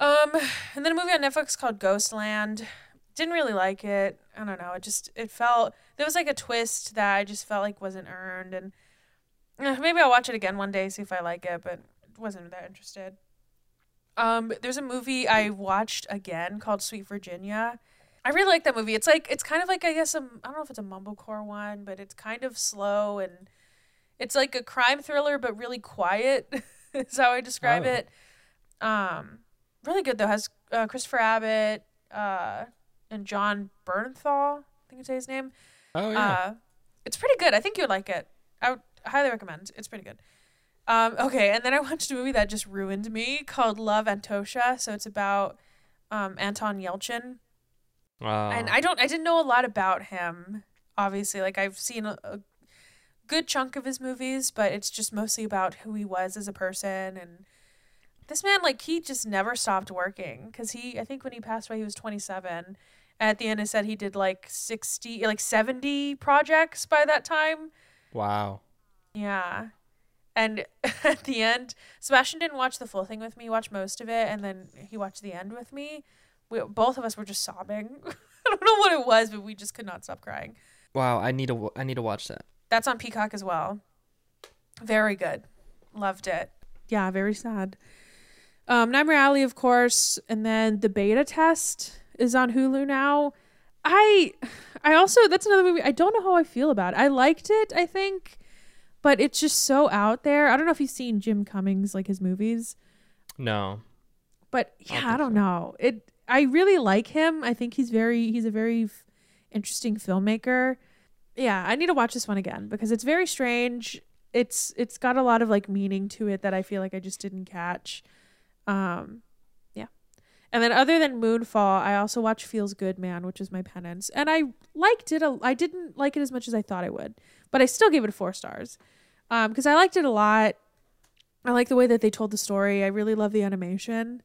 Um, and then a movie on Netflix called Ghostland. Didn't really like it. I don't know. It just it felt there was like a twist that I just felt like wasn't earned, and eh, maybe I'll watch it again one day see if I like it, but wasn't that interested. Um, there's a movie I watched again called Sweet Virginia. I really like that movie. It's like it's kind of like I guess a, I don't know if it's a mumblecore one, but it's kind of slow and it's like a crime thriller but really quiet. is how I describe Oh. it. Um, really good though. Has uh, Christopher Abbott uh, and Jon Bernthal. I think it's his name. Oh yeah. Uh, it's pretty good. I think you'd like it. I would highly recommend. It's pretty good. Um, okay, and then I watched a movie that just ruined me called Love Antosha. So it's about um, Anton Yelchin, wow. and I don't, I didn't know a lot about him. Obviously, like I've seen a, a good chunk of his movies, but it's just mostly about who he was as a person. And this man, like, he just never stopped working because he, I think, when he passed away, he was twenty seven. At the end, it said he did like sixty, like seventy projects by that time. wow. Yeah. And at the end, Sebastian didn't watch the full thing with me. He watched most of it, and then he watched the end with me. We, both of us were just sobbing. I don't know what it was, but we just could not stop crying. Wow. I need to. w- I need to watch that. That's on Peacock as well. Very good. Loved it. Yeah, very sad. Um, Nightmare Alley, of course, and then the beta test is on Hulu now. I, I also that's another movie. I don't know how I feel about it. I liked it, I think, but it's just so out there. I don't know if you've seen Jim Cummings like his movies, No. but yeah, I think don't so. know. It. I really like him. I think he's very he's a very f- interesting filmmaker. Yeah, I need to watch this one again because it's very strange. It's it's got a lot of like meaning to it that I feel like I just didn't catch. Um yeah. And then other than Moonfall, I also watched Feels Good Man, which is my penance. And I liked it. A, I didn't like it as much as I thought I would, but I still gave it 4 stars. Um cuz I liked it a lot. I like the way that they told the story. I really love the animation.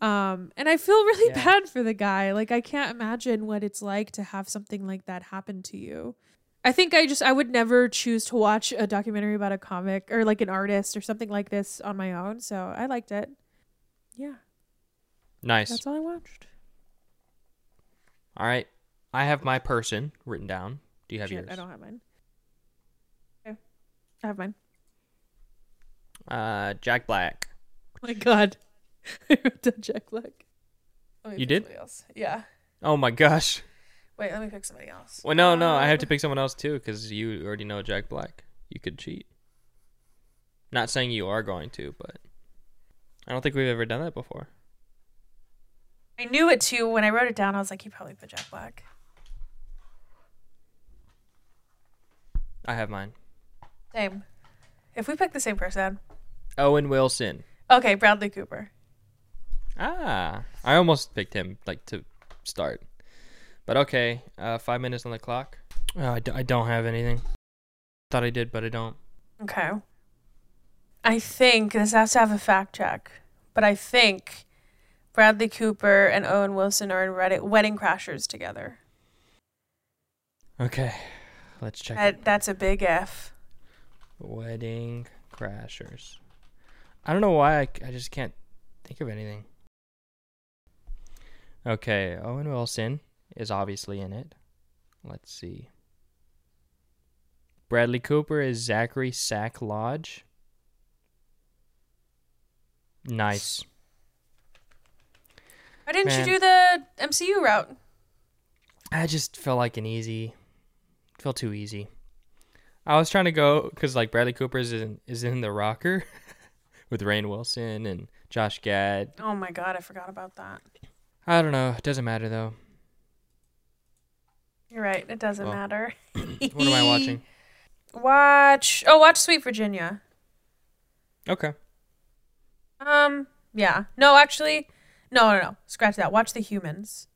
Um, and I feel really Yeah. bad for the guy. Like I can't imagine what it's like to have something like that happen to you. I think I just I would never choose to watch a documentary about a comic or like an artist or something like this on my own. So I liked it. Yeah, Nice. that's all I watched. All right. I have my person written down. Do you have Shit, yours? I don't have mine. I have mine. Uh, Jack Black. Oh my god. I wrote down Jack Black. You did? Yeah. Oh my gosh. Wait, let me pick somebody else. Well, no, no. I have to pick someone else too because you already know Jack Black. You could cheat. Not saying you are going to, but I don't think we've ever done that before. I knew it too. When I wrote it down, I was like, you probably put Jack Black. I have mine. Same. If we pick the same person. Owen Wilson. Okay, Bradley Cooper. Ah, I almost picked him like to start, but okay. Uh, five minutes on the clock. Oh, I, d- I don't have anything. Thought I did, but I don't. Okay. I think this has to have a fact check, but I think Bradley Cooper and Owen Wilson are in Reddit Wedding Crashers together. Okay, let's check. That, that's a big F. Wedding Crashers. I don't know why I just can't think of anything. Okay, Owen Wilson is obviously in it. Let's see. Bradley Cooper is Zachary Sack Lodge. Nice. Why didn't Man. you do the MCU route? I just felt like an easy, felt too easy. I was trying to go because like Bradley Cooper is in is in the rocker with Rainn Wilson and Josh Gad. Oh my god, I forgot about that. I don't know. It doesn't matter though. You're right, it doesn't Well, matter. What am I watching? Watch. Oh, watch Sweet Virginia. Okay. Um, yeah. No, actually, no, no, no. Scratch that. Watch The Humans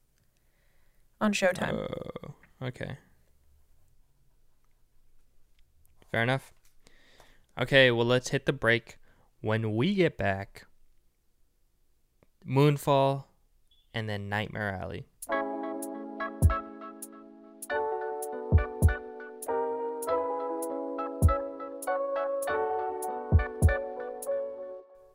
on Showtime. Oh, okay. Fair enough. Okay, well let's hit the break. When we get back, Moonfall, and then Nightmare Alley.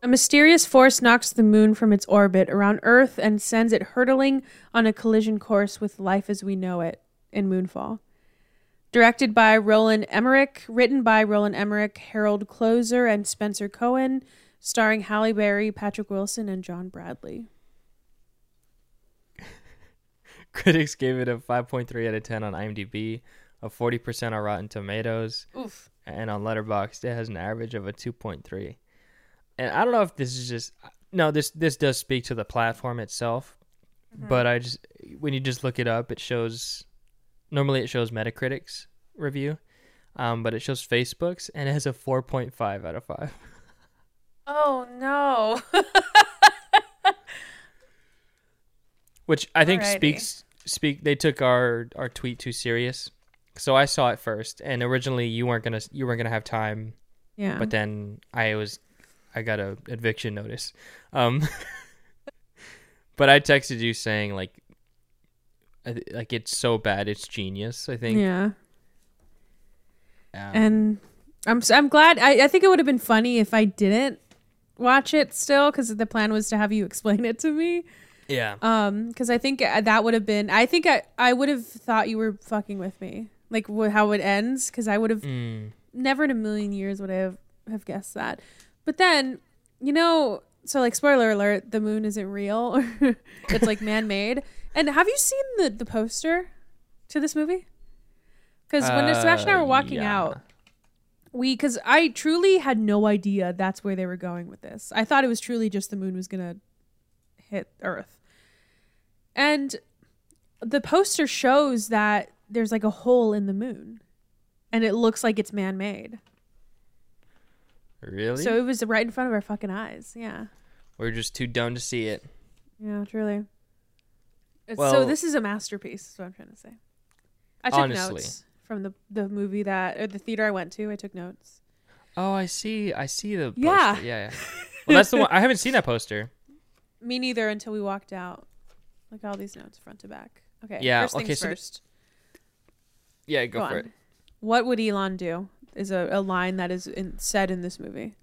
A mysterious force knocks the moon from its orbit around Earth and sends it hurtling on a collision course with life as we know it in Moonfall. Directed by Roland Emmerich, written by Roland Emmerich, Harald Kloser, and Spencer Cohen, starring Halle Berry, Patrick Wilson, and John Bradley. Critics gave it a 5.3 out of 10 on IMDb, a 40% on Rotten Tomatoes, Oof. and on Letterboxd it has an average of a 2.3. and I don't know if this is just no. This this does speak to the platform itself, Mm-hmm. but I just when you just look it up, it shows. Normally, it shows Metacritic's review, um, but it shows Facebook's, and it has a four point five out of five. Oh no. which I think Alrighty. speaks speak. They took our our tweet too serious, so I saw it first, and originally you weren't gonna you weren't gonna have time, yeah. but then I was I got a eviction notice, um, but I texted you saying like like it's so bad it's genius. I think. yeah. Um, And I'm I'm glad. I I think it would have been funny if I didn't watch it still because the plan was to have you explain it to me. yeah. Um, because I think uh, that would have been. I think I I would have thought you were fucking with me, like wh- how it ends, because I would have Mm. never in a million years would I have have guessed that. But then, you know, so like spoiler alert, the moon isn't real. it's like man made. And have you seen the the poster to this movie? Because when Sebastian and I Uh, were walking yeah. out, we because I truly had no idea that's where they were going with this. I thought it was truly just the moon was gonna hit Earth, and the poster shows that there's like a hole in the moon, and it looks like it's man made. Really? So it was right in front of our fucking eyes. Yeah, We're just too dumb to see it. yeah, truly. It's, so this is a masterpiece. Is what I'm trying to say. I took Honestly. notes from the the movie that or the theater I went to. I took notes. Oh, I see. I see the poster. Yeah. Yeah, yeah. Well, that's the one. I haven't seen that poster. Me neither until we walked out. Like all these notes front to back. Okay. Yeah, First things okay, so first. Yeah, go, Go for on. it. What would Elon do? Is a, a line that is in, said in this movie.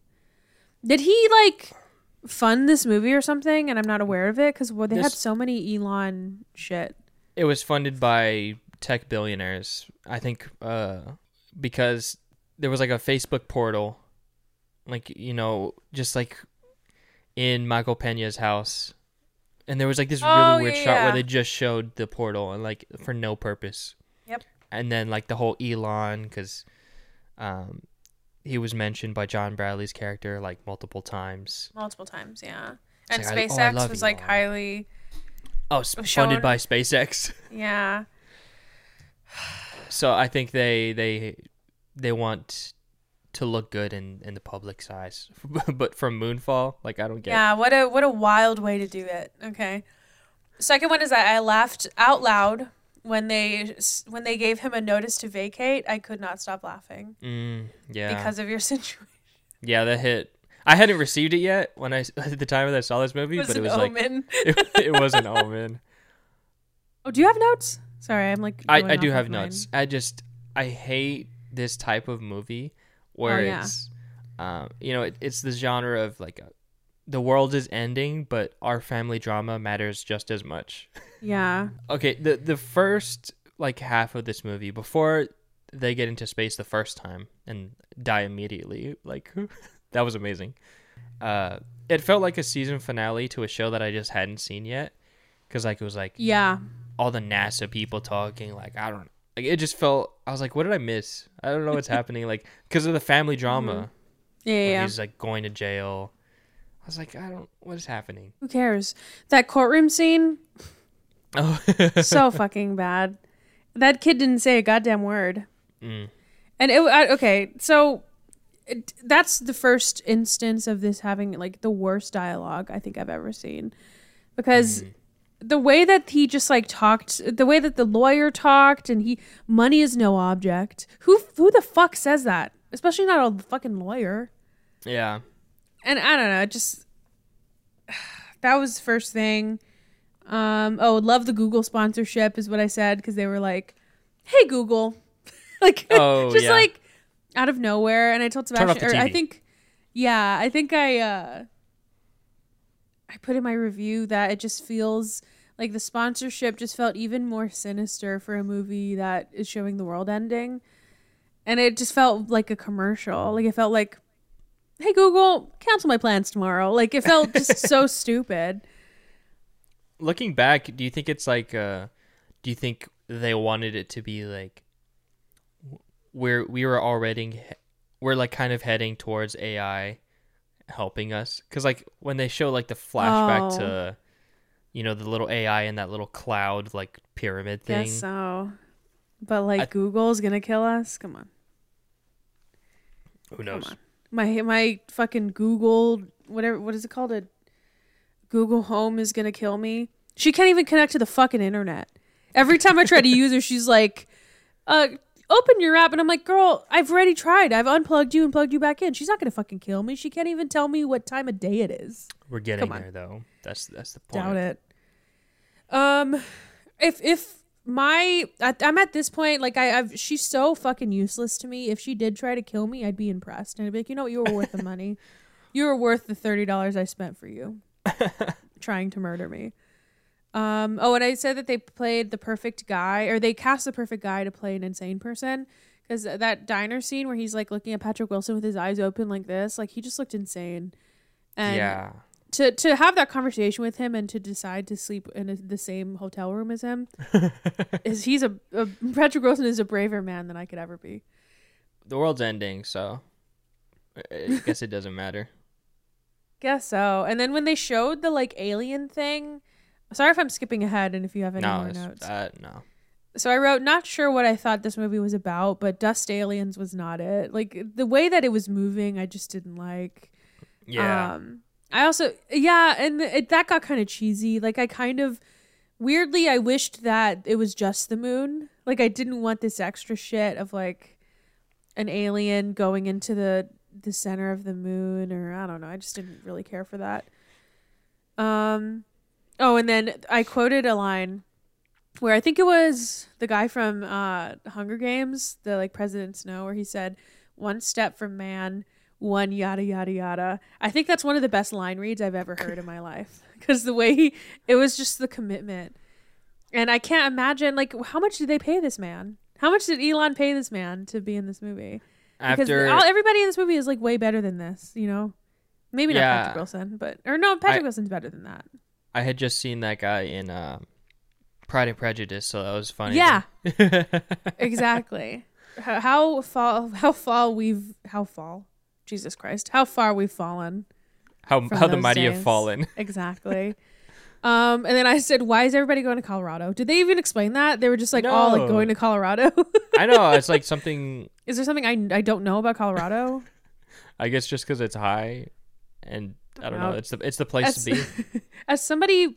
Did he like fund this movie or something? And I'm not aware of it because well, they had This- so many Elon shit. It was funded by tech billionaires. I think uh, because there was like a Facebook portal, like you know, just like in Michael Pena's house, and there was like this really Oh, weird yeah, shot yeah. where they just showed the portal and like for no purpose. Yep. And then like the whole Elon because, um, he was mentioned by John Bradley's character like multiple times. Multiple times, yeah. And like, oh, SpaceX was like Elon. highly, Oh, s- Was funded by SpaceX. yeah. So I think they they they want to look good in in the public's eyes, but from Moonfall, like I don't get. Yeah, what a what a wild way to do it. Okay. Second one is that I laughed out loud when they when they gave him a notice to vacate. I could not stop laughing Mm, yeah, because of your situation. yeah, that hit. I hadn't received it yet when I at the time that I saw this movie, was but it was like omen. it, it was an omen. oh, do you have notes? Sorry, I'm like. I I do have notes. I just I hate this type of movie where Oh, yeah. it's, um, you know, it, it's the genre of like. A, the world is ending, but our family drama matters just as much. Yeah. okay the the first like half of this movie before they get into space the first time and die immediately like that was amazing uh it felt like a season finale to a show that i just hadn't seen yet because like it was like Yeah. all the nasa people talking like i don't like it just felt i was like what did i miss i don't know what's happening like because of the family drama Yeah. Yeah. yeah. he's like going to jail i was like i don't what is happening Who cares? That courtroom scene, oh so fucking bad. That kid didn't say a goddamn word. Mm. And it I, okay, so it, that's the first instance of this having like the worst dialogue I think I've ever seen, because Mm. the way that he just like talked, the way that the lawyer talked, and he money is no object. Who who the fuck says that? Especially not a fucking lawyer. yeah And I don't know, just that was the first thing. Um, oh, love the Google sponsorship is what I said because they were like, "Hey Google," like Oh, just yeah. like out of nowhere. And I told Sebastian, or I think, yeah, I think I uh, I put in my review that it just feels like the sponsorship just felt even more sinister for a movie that is showing the world ending, and it just felt like a commercial. Like it felt like hey google cancel my plans tomorrow like it felt just so stupid looking back, do you think it's like uh do you think they wanted it to be like where we were already we're like kind of heading towards AI helping us because like when they show like the flashback Oh. to you know the little ai in that little cloud like pyramid thing Guess so. But like I- Google's gonna kill us. Come on. who knows on. My my fucking Google whatever what is it called? A Google Home is gonna kill me. She can't even connect to the fucking internet. Every time I try to use her, she's like, uh, open your app and I'm like, girl, I've already tried. I've unplugged you and plugged you back in. She's not gonna fucking kill me. She can't even tell me what time of day it is. we're getting there though that's that's the point Doubt it. Um, if if my I, I'm at this point, like I, I've she's so fucking useless to me. If she did try to kill me, I'd be impressed and I'd be like, you know what, you were worth the money. You were worth the thirty dollars I spent for you trying to murder me. Um. Oh, and I said that they played the perfect guy, or they cast the perfect guy to play an insane person. Because that diner scene where he's like looking at Patrick Wilson with his eyes open like this, like he just looked insane. And yeah to to have that conversation with him and to decide to sleep in a, the same hotel room as him is he's a, a Patrick Wilson is a braver man than I could ever be. the world's ending so I- i guess it doesn't matter Guess so. And then when they showed the like alien thing, sorry if I'm skipping ahead and if you have any no more notes. that no so I wrote not sure what I thought this movie was about, but Dust Aliens was not it. Like the way that it was moving, I just didn't like. yeah Um, I also yeah, and it, that got kind of cheesy. Like I kind of weirdly I wished that it was just the moon. Like I didn't want this extra shit of like an alien going into the the center of the moon or I don't know. I just didn't really care for that. Um oh, and then I quoted a line where I think it was the guy from uh Hunger Games, the like President Snow where he said one step from man, one yada yada yada. I think that's one of the best line reads I've ever heard in my life because the way he, it was just the commitment, and I can't imagine like how much did they pay this man? How much did Elon pay this man to be in this movie? Because after all, everybody in this movie is like way better than this, you know. Maybe not Yeah. Patrick Wilson, but or no, Patrick I- Wilson's better than that. i had just seen that guy in uh, pride and prejudice so that was funny Yeah. exactly. How, how fall? How fall we've? How fall? Jesus Christ! How far we've fallen. how how the mighty have fallen Exactly. um, and then I said, "Why is everybody going to Colorado?" Did they even explain that? They were just like, "all like going to Colorado." i know it's like something is there something I I don't know about Colorado? i guess just because it's high and i don't know it's the it's the place as, to be as somebody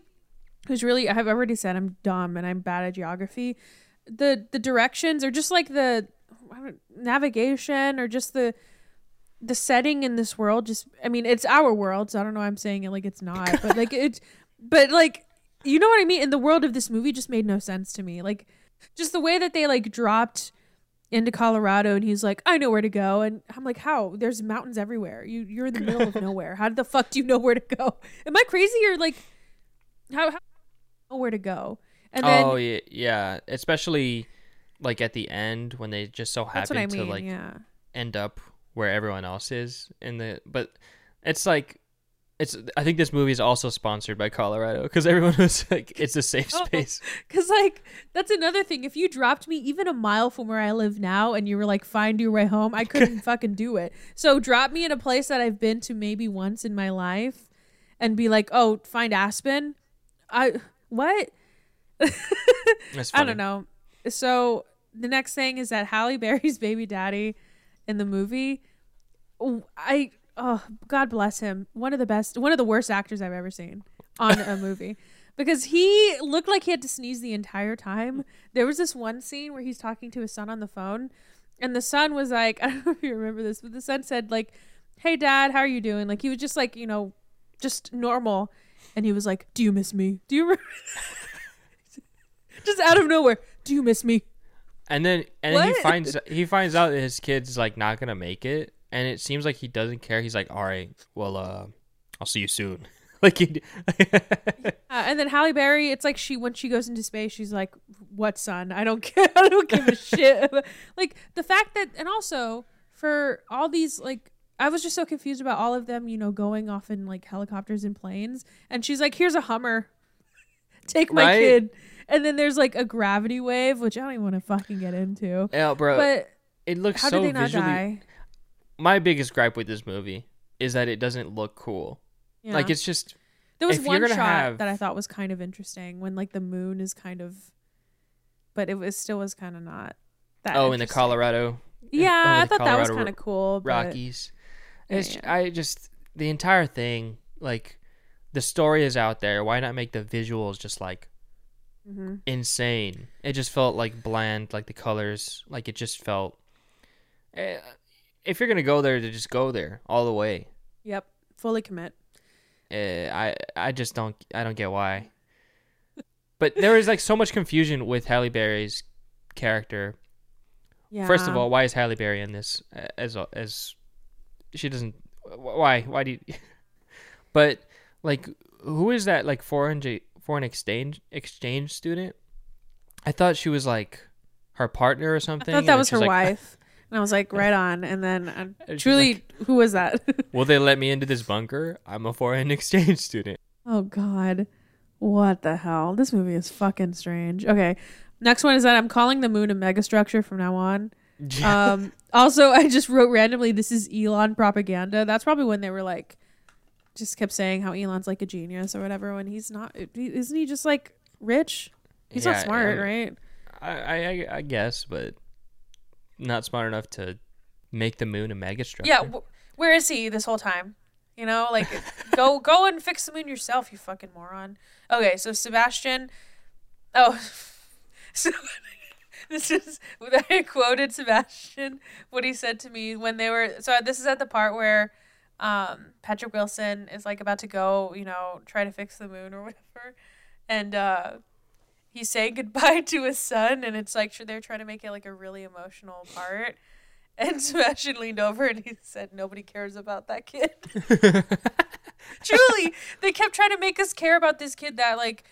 who's really I've already said I'm dumb and I'm bad at geography. The the directions or just like the navigation or just the the setting in this world just I mean it's our world so I don't know why I'm saying it like it's not but like it but like you know what I mean? In the world of this movie just made no sense to me. Like just the way that they like dropped into Colorado and he's like I know where to go and I'm like how? There's mountains everywhere. You you're in the middle of nowhere. How the fuck do you know where to go? Am I crazy or like how, how know where to go? And then oh yeah, yeah, especially like at the end when they just so happen I mean to like yeah. end up where everyone else is in the. But it's like it's. I think this movie is also sponsored by Colorado because everyone was like, it's a safe Oh. space. Because, like, that's another thing. If you dropped me even a mile from where I live now and you were like, find your way home, I couldn't fucking do it. So, drop me in a place that I've been to maybe once in my life and be like, oh, find Aspen. I, what? I don't know. So, the next thing is that Halle Berry's baby daddy in the movie, I, oh, God bless him. One of the best, one of the worst actors I've ever seen on a movie. Because he looked like he had to sneeze the entire time. There was this one scene where he's talking to his son on the phone, and the son was like, I don't know if you remember this, but the son said, like, Hey dad, how are you doing? Like he was just like, you know, just normal. And he was like, Do you miss me? Do you just out of nowhere. Do you miss me? And then and then he finds he finds out that his kid's like not gonna make it, and it seems like he doesn't care. He's like, all right, well, uh, I'll see you soon. like he. Uh, and then Halle Berry, it's like she when she goes into space, she's like, "What son? I don't care. I don't give a shit." like the fact that, and also for all these, like, I was just so confused about all of them, you know, going off in like helicopters and planes, and she's like, "Here's a Hummer, take my Right? kid." And then there's like a gravity wave, which I don't even want to fucking get into. yeah, bro. But it looks how so did they not visually. die? My biggest gripe with this movie is that it doesn't look cool. Yeah. Like it's just there was one shot have- that I thought was kind of interesting when like the moon is kind of, but it was still was kind of not that. oh in the. Colorado Yeah, oh, I the thought that was kind of cool. But Rockies. Yeah, It's yeah. I just the entire thing like the story is out there. Why not make the visuals just like Mhm. insane? It just felt like bland, like the colors, like it just felt. Eh, if you're gonna go there, to just go there all the way. Yep, fully commit. Uh, I I just don't I don't get why. But there is like so much confusion with Halle Berry's character. Yeah. First of all, why is Halle Berry in this as as she doesn't why why do you But like who is that like foreign j- foreign exchange exchange student? I thought she was like her partner or something. I thought that was her like, wife, and I was like, right on. And then uh, truly, like, who was that? Will they let me into this bunker? I'm a foreign exchange student. oh God, what the hell? This movie is fucking strange. Okay, next one is that I'm calling the moon a megastructure from now on. um also i just wrote randomly this is elon propaganda that's probably when they were like just kept saying how elon's like a genius or whatever when he's not isn't he just like rich? He's Yeah, not smart right? I, I I- I guess, but not smart enough to make the moon a megastructure. yeah w- where is he this whole time? You know like go go and fix the moon yourself you fucking moron. Okay so sebastian oh so this is I quoted Sebastian what he said to me when they were so this is at the part where um Patrick Wilson is like about to go, you know, try to fix the moon or whatever. And uh he's saying goodbye to his son and it's like they're trying to make it like a really emotional part. And Sebastian leaned over and he said, Nobody cares about that kid. Truly, they kept trying to make us care about this kid that like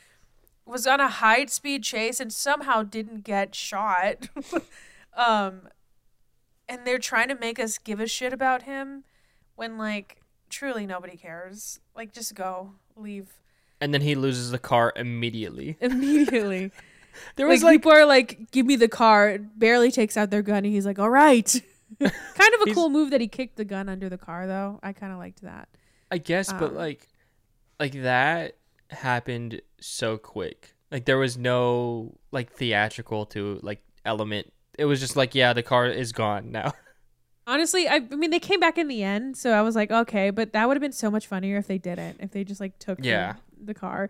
was on a high speed chase and somehow didn't get shot. um and they're trying to make us give a shit about him when like truly nobody cares. Like just go, leave and then he loses the car immediately. immediately. There like, was like people are like, "Give me the car." Barely takes out their gun, and he's like, "All right." kind of a cool move that he kicked the gun under the car, though. I kind of liked that. I guess, but um, like like that happened so quick. Like there was no like theatrical to like element. It was just like, yeah, the car is gone now. Honestly, I, I mean, they came back in the end, so I was like, okay, but that would have been so much funnier if they didn't. If they just like took the- the, car.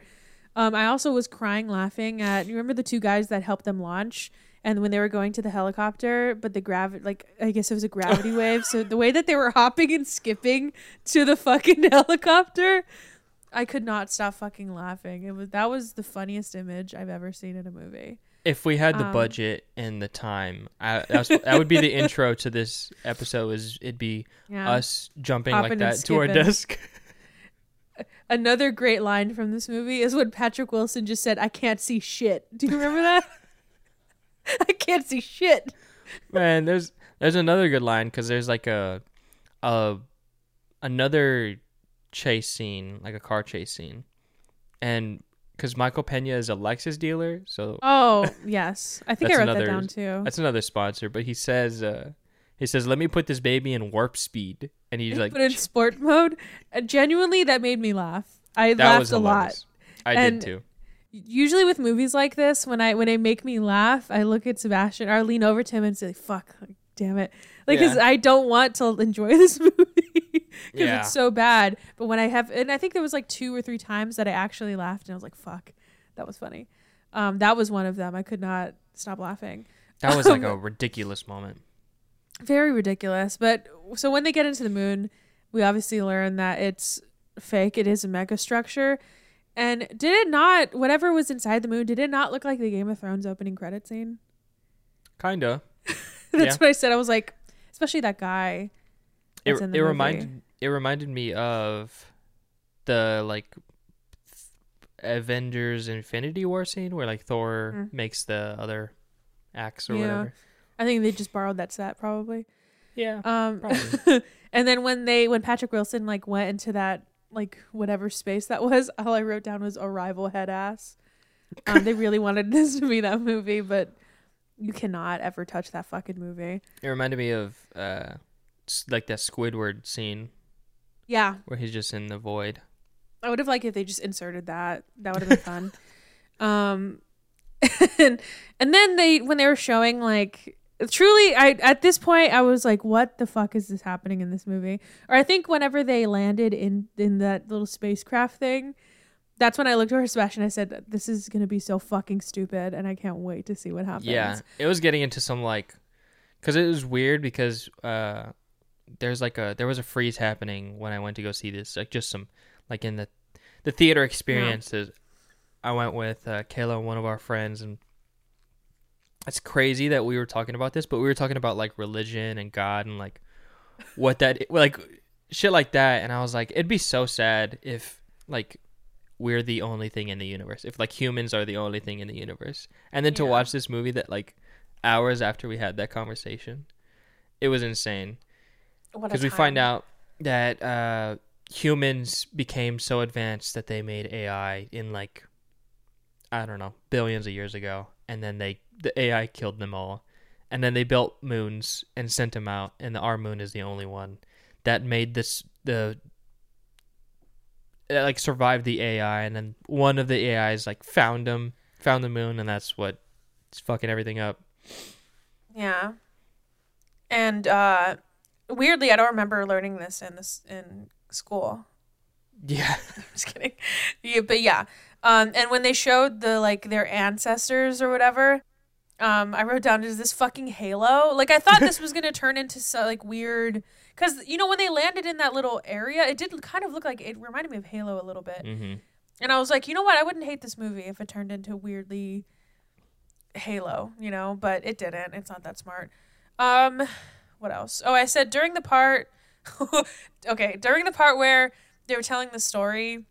Um, I also was crying laughing at. You remember the two guys that helped them launch, and when they were going to the helicopter, but the gravity, like I guess it was a gravity wave. So the way that they were hopping and skipping to the fucking helicopter, I could not stop fucking laughing. It was that was the funniest image I've ever seen in a movie. If we had the Um, budget and the time, I, that, was, that would be the intro to this episode. Is it'd be Yeah. us jumping Hopping like that to our desk? Another great line from this movie is when Patrick Wilson just said, "I can't see shit." Do you remember that? I can't see shit. Man, there's there's another good line because there's like a a another chase scene, like a car chase scene, and because Michael Pena is a Lexus dealer, so Oh yes, I think I wrote that another- down too. that's another sponsor. But he says, uh, he says, "Let me put this baby in warp speed," and he's like, "Put in sport mode, uh, genuinely, that made me laugh. I "That laughed was a lot. I And- did too. Usually with movies like this, when I when they make me laugh, I look at Sebastian or I lean over to him and say, "Fuck, damn it," like because Yeah. I don't want to enjoy this movie because Yeah. it's so bad. But when I have, and I think there was like two or three times that I actually laughed and I was like, "Fuck, that was funny." Um, that was one of them. I could not stop laughing. That was like um, a ridiculous moment. very ridiculous. But so when they get into the moon, we obviously learn that it's fake. It is a mega structure. And did it not, whatever was inside the moon, did it not look like the Game of Thrones opening credit scene? Kinda. That's Yeah. what I said. I was like, especially that guy. It that's in the it movie. reminded it reminded me of the like Avengers Infinity War scene where like Thor Mm. makes the other axe or Yeah. whatever. I think they just borrowed that set probably. Yeah. Um, Probably. and then when they when Patrick Wilson like went into that like whatever space that was, all I wrote down was arrival head ass. Um, they really wanted this to be that movie, but you cannot ever touch that fucking movie. It reminded me of uh like that Squidward scene Yeah, where he's just in the void. I would have liked if they just inserted that. That would have been fun. um, and and then they when they were showing like truly, I at this point I was like, what the fuck is this happening in this movie? Or I think whenever they landed in in that little spacecraft thing, that's when I looked at over Sebastian. I said, "This is gonna be so fucking stupid, and I can't wait to see what happens." Yeah, it was getting into some like, because it was weird because uh, there's like a there was a freeze happening when I went to go see this, like just some like in the the theater experiences. I went with uh, Kayla and one of our friends, and it's crazy that we were talking about this, but we were talking about like religion and God and like what that like shit like that, and I was like, it'd be so sad if like we're the only thing in the universe, if like humans are the only thing in the universe, and then to Yeah. watch this movie that like hours after we had that conversation, it was insane. Because we find out that uh, humans became so advanced that they made AI in like I don't know billions of years ago, and then they the AI killed them all, and then they built moons and sent them out, and the, our moon is the only one that made this the like survived the AI, and then one of the AIs like found them, found the moon, and that's what it's fucking everything up. Yeah. And uh weirdly, I don't remember learning this in this in school. Yeah, I'm just kidding. Yeah, but yeah. Um, and when they showed the like their ancestors or whatever, um, I wrote down is this fucking Halo? Like I thought this was gonna turn into so like weird, because you know when they landed in that little area, it did kind of look like it reminded me of Halo a little bit. hmm And I was like, you know what? I wouldn't hate this movie if it turned into weirdly Halo, you know, but it didn't. It's not that smart. Um, what else? Oh, I said during the part. okay, during the part where they were telling the story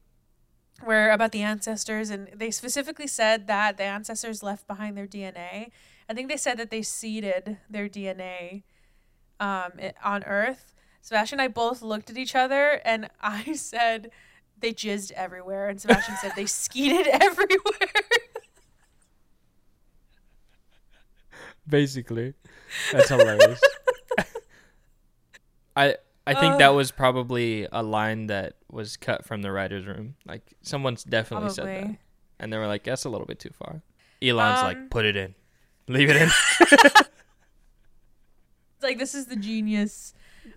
where about the ancestors and they specifically said that the ancestors left behind their DNA. I think they said that they seeded their DNA um i- on Earth. Sebastian and I both looked at each other and I said they jizzed everywhere and Sebastian said they skeeted everywhere. Basically, that's hilarious. I I think that was probably a line that was cut from the writers' room. Like someone's definitely said that, Probably. and they were like, "That's a little bit too far." Elon's Um, like, "Put it in, leave it in." It's like this is the genius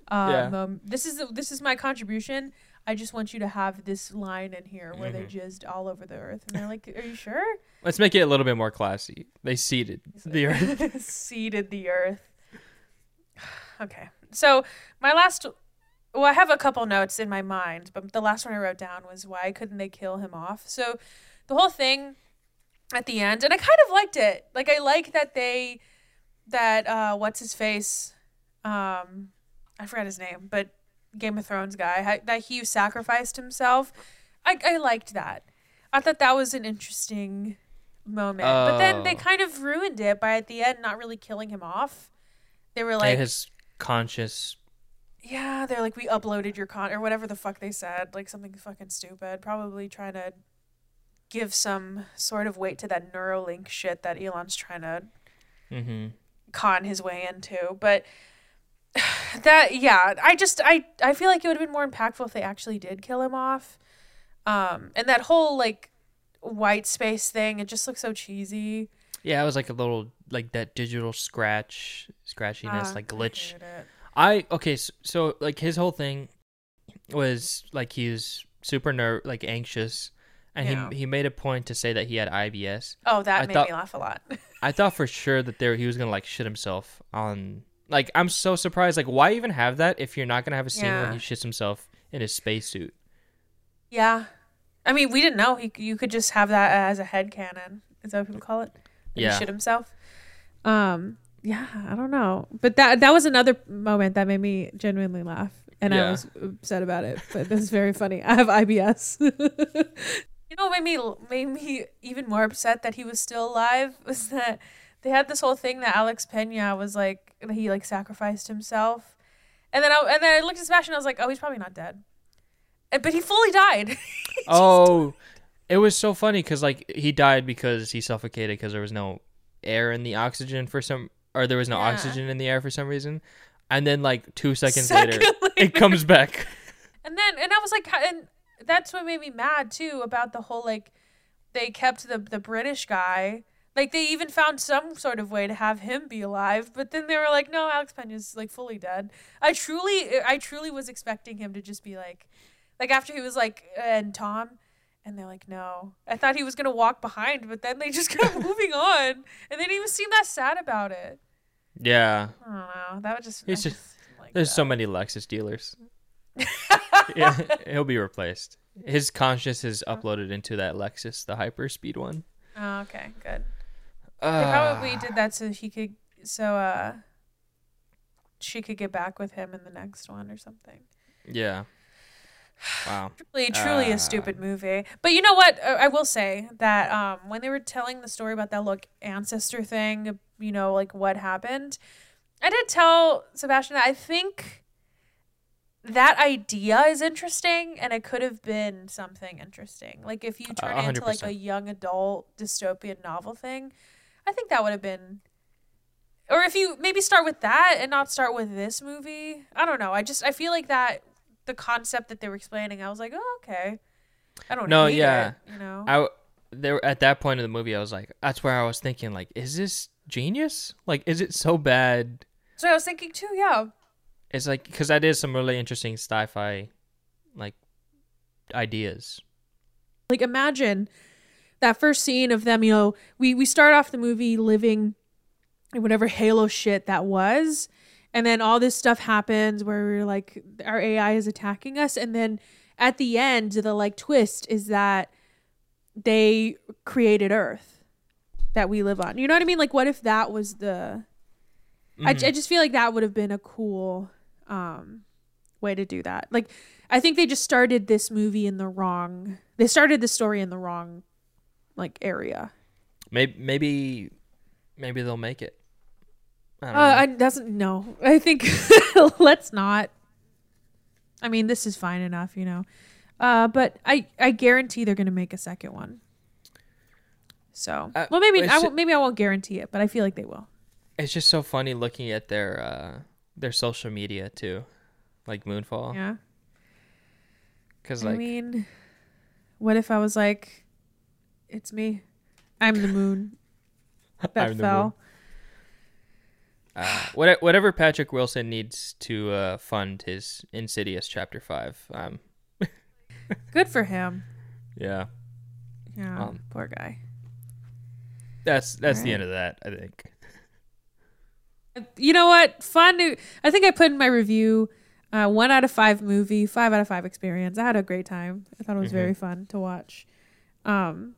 um Yeah. um, this is the, this is my contribution. I just want you to have this line in here where they Mhm. jizzed all over the earth. And they're like, Are you sure? Let's make it a little bit more classy. They seeded the earth. seeded the earth. Okay. So my last well, I have a couple notes in my mind, but the last one I wrote down was why couldn't they kill him off? So the whole thing at the end, and I kind of liked it. Like I like that they that uh what's his face? Um I forgot his name, but Game of Thrones guy, that he sacrificed himself. I I liked that. I thought that was an interesting moment. But then they Oh. kind of ruined it by at the end not really killing him off. They were like, and his conscious. yeah, they're like, we uploaded your con or whatever the fuck they said, like something fucking stupid. Probably trying to give some sort of weight to that Neuralink shit that Elon's trying to Mm-hmm. con his way into. But that, yeah, I just, I, I feel like it would have been more impactful if they actually did kill him off. Um, and that whole like white space thing, it just looks so cheesy. Yeah, it was like a little like that digital scratch, scratchiness, Ah, like I glitch. it. I okay, so, so like his whole thing was like he was super ner like anxious, and Yeah. he he made a point to say that he had IBS. Oh, that I made thought- me laugh a lot. I thought for sure that there he was gonna like shit himself on. Like I'm so surprised. Like why even have that if you're not gonna have a scene where he shits himself in his spacesuit? Yeah. I mean, we didn't know. He, you could just have that as a head canon. Is that what people call it? That Yeah. He shit himself. Um. Yeah. I don't know, but that that was another moment that made me genuinely laugh, and I was upset about it. But this is very funny. I have IBS. you know what made me made me even more upset that he was still alive was that they had this whole thing that Alex Pena was like he like sacrificed himself, and then I and then I looked at Sebastian. I was like, oh, he's probably not dead, And- but he fully died. He Oh, it was so funny because like he died because he suffocated because there was no air in the oxygen for some, or there was no Yeah. oxygen in the air for some reason, and then like two seconds Second later, it comes back. And then and I was like and that's what made me mad too about the whole like they kept the the British guy. Like they even found some sort of way to have him be alive, but then they were like, "No, Alex Pena's like fully dead." I truly, I truly was expecting him to just be like, like after he was like, and Tom, and they're like, "No." I thought he was gonna walk behind, but then they just kept moving on, and they didn't even seem that sad about it. Yeah. I don't know. That would just. He's I just- like There's that. so many Lexus dealers. yeah, he'll be replaced. His conscious is uploaded into that Lexus, the hyper speed one. Oh, okay, good. They Uh, probably did that so he could, so uh, she could get back with him in the next one or something. Yeah. Wow. Truly, truly Uh, a stupid movie. But you know what? Uh, I will say that um, when they were telling the story about that look ancestor thing, you know, like what happened, I did tell Sebastian that I think that idea is interesting and it could have been something interesting. Like if you turn a it into like a young adult dystopian novel thing, I think that would have been or if you maybe start with that and not start with this movie. I don't know. I just I feel like that the concept that they were explaining, I was like, "Oh, okay." I don't know. No, yeah. it, you know. I there at that point of the movie, I was like, that's where I was thinking, like, is this genius? Like, is it so bad? so I was thinking too, yeah. It's like because that is some really interesting sci-fi, like, ideas. like imagine that first scene of them you know we we start off the movie living in whatever halo shit that was. And then all this stuff happens where we're like our ai is attacking us. And then at the end the like twist is that they created earth that we live on. You know what i mean? Like what if that was the I, Mhm. I just feel like that would have been a cool um way to do that. Like i think they just started this movie in the wrong they started the story in the wrong like area. Maybe maybe maybe they'll make it. I don't uh, know. i doesn't no. I think let's not. I mean this is fine enough you know. Uh but i i guarantee they're gonna make a second one. So Uh, well maybe i won't maybe i won't guarantee it but i feel like they will. It's just so funny looking at their uh their social media too, like Moonfall, yeah. Because I mean, what if I was like, "It's me, I'm the moon that I'm fell." moon. Uh, what, whatever Patrick Wilson needs to uh, fund his Insidious Chapter Five. Um, Good for him. yeah, Yeah, Um, poor guy. that's that's the end of that. I think. You know what? Fun. I think I put in my review. Uh, one out of five movie, five out of five experience. I had a great time. I thought it was Mhm. very fun to watch. Um,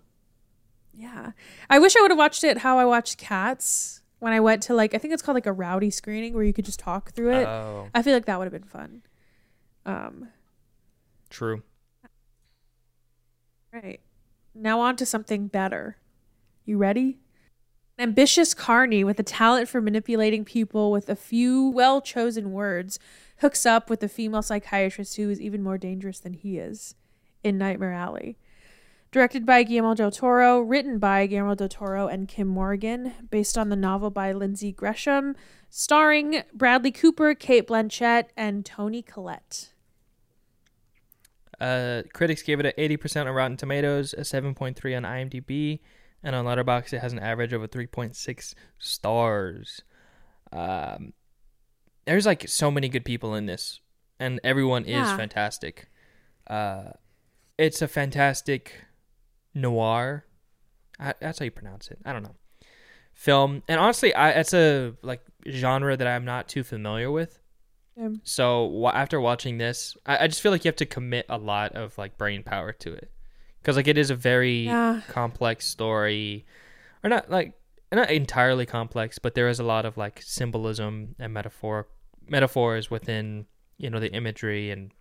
yeah, I wish I would have watched it how I watched Cats when I went to like I think it's called like a rowdy screening where you could just talk through it. Oh, I feel like that would have been fun. Um, true. Right. Now on to something better. You ready? An ambitious Carney with a talent for manipulating people with a few well chosen words hooks up with a female psychiatrist who is even more dangerous than he is in Nightmare Alley. Directed by Guillermo del Toro, written by Guillermo del Toro and Kim Morgan, based on the novel by Lindsay Gresham, starring Bradley Cooper, Cate Blanchett, and Toni Collette. Uh, critics gave it an 80% on Rotten Tomatoes, a 7.3 on IMDb, and on Letterboxd it has an average of a 3.6 stars. Um, there's like so many good people in this, and everyone is Yeah. fantastic. Uh, it's a fantastic noir. I, that's how you pronounce it. I don't know. Film, and honestly, I it's a like genre that I'm not too familiar with. Um, So wa after watching this, I, I just feel like you have to commit a lot of like brain power to it, because like it is a very yeah. complex story, or not like not entirely complex, but there is a lot of like symbolism and metaphor metaphors within you know the imagery and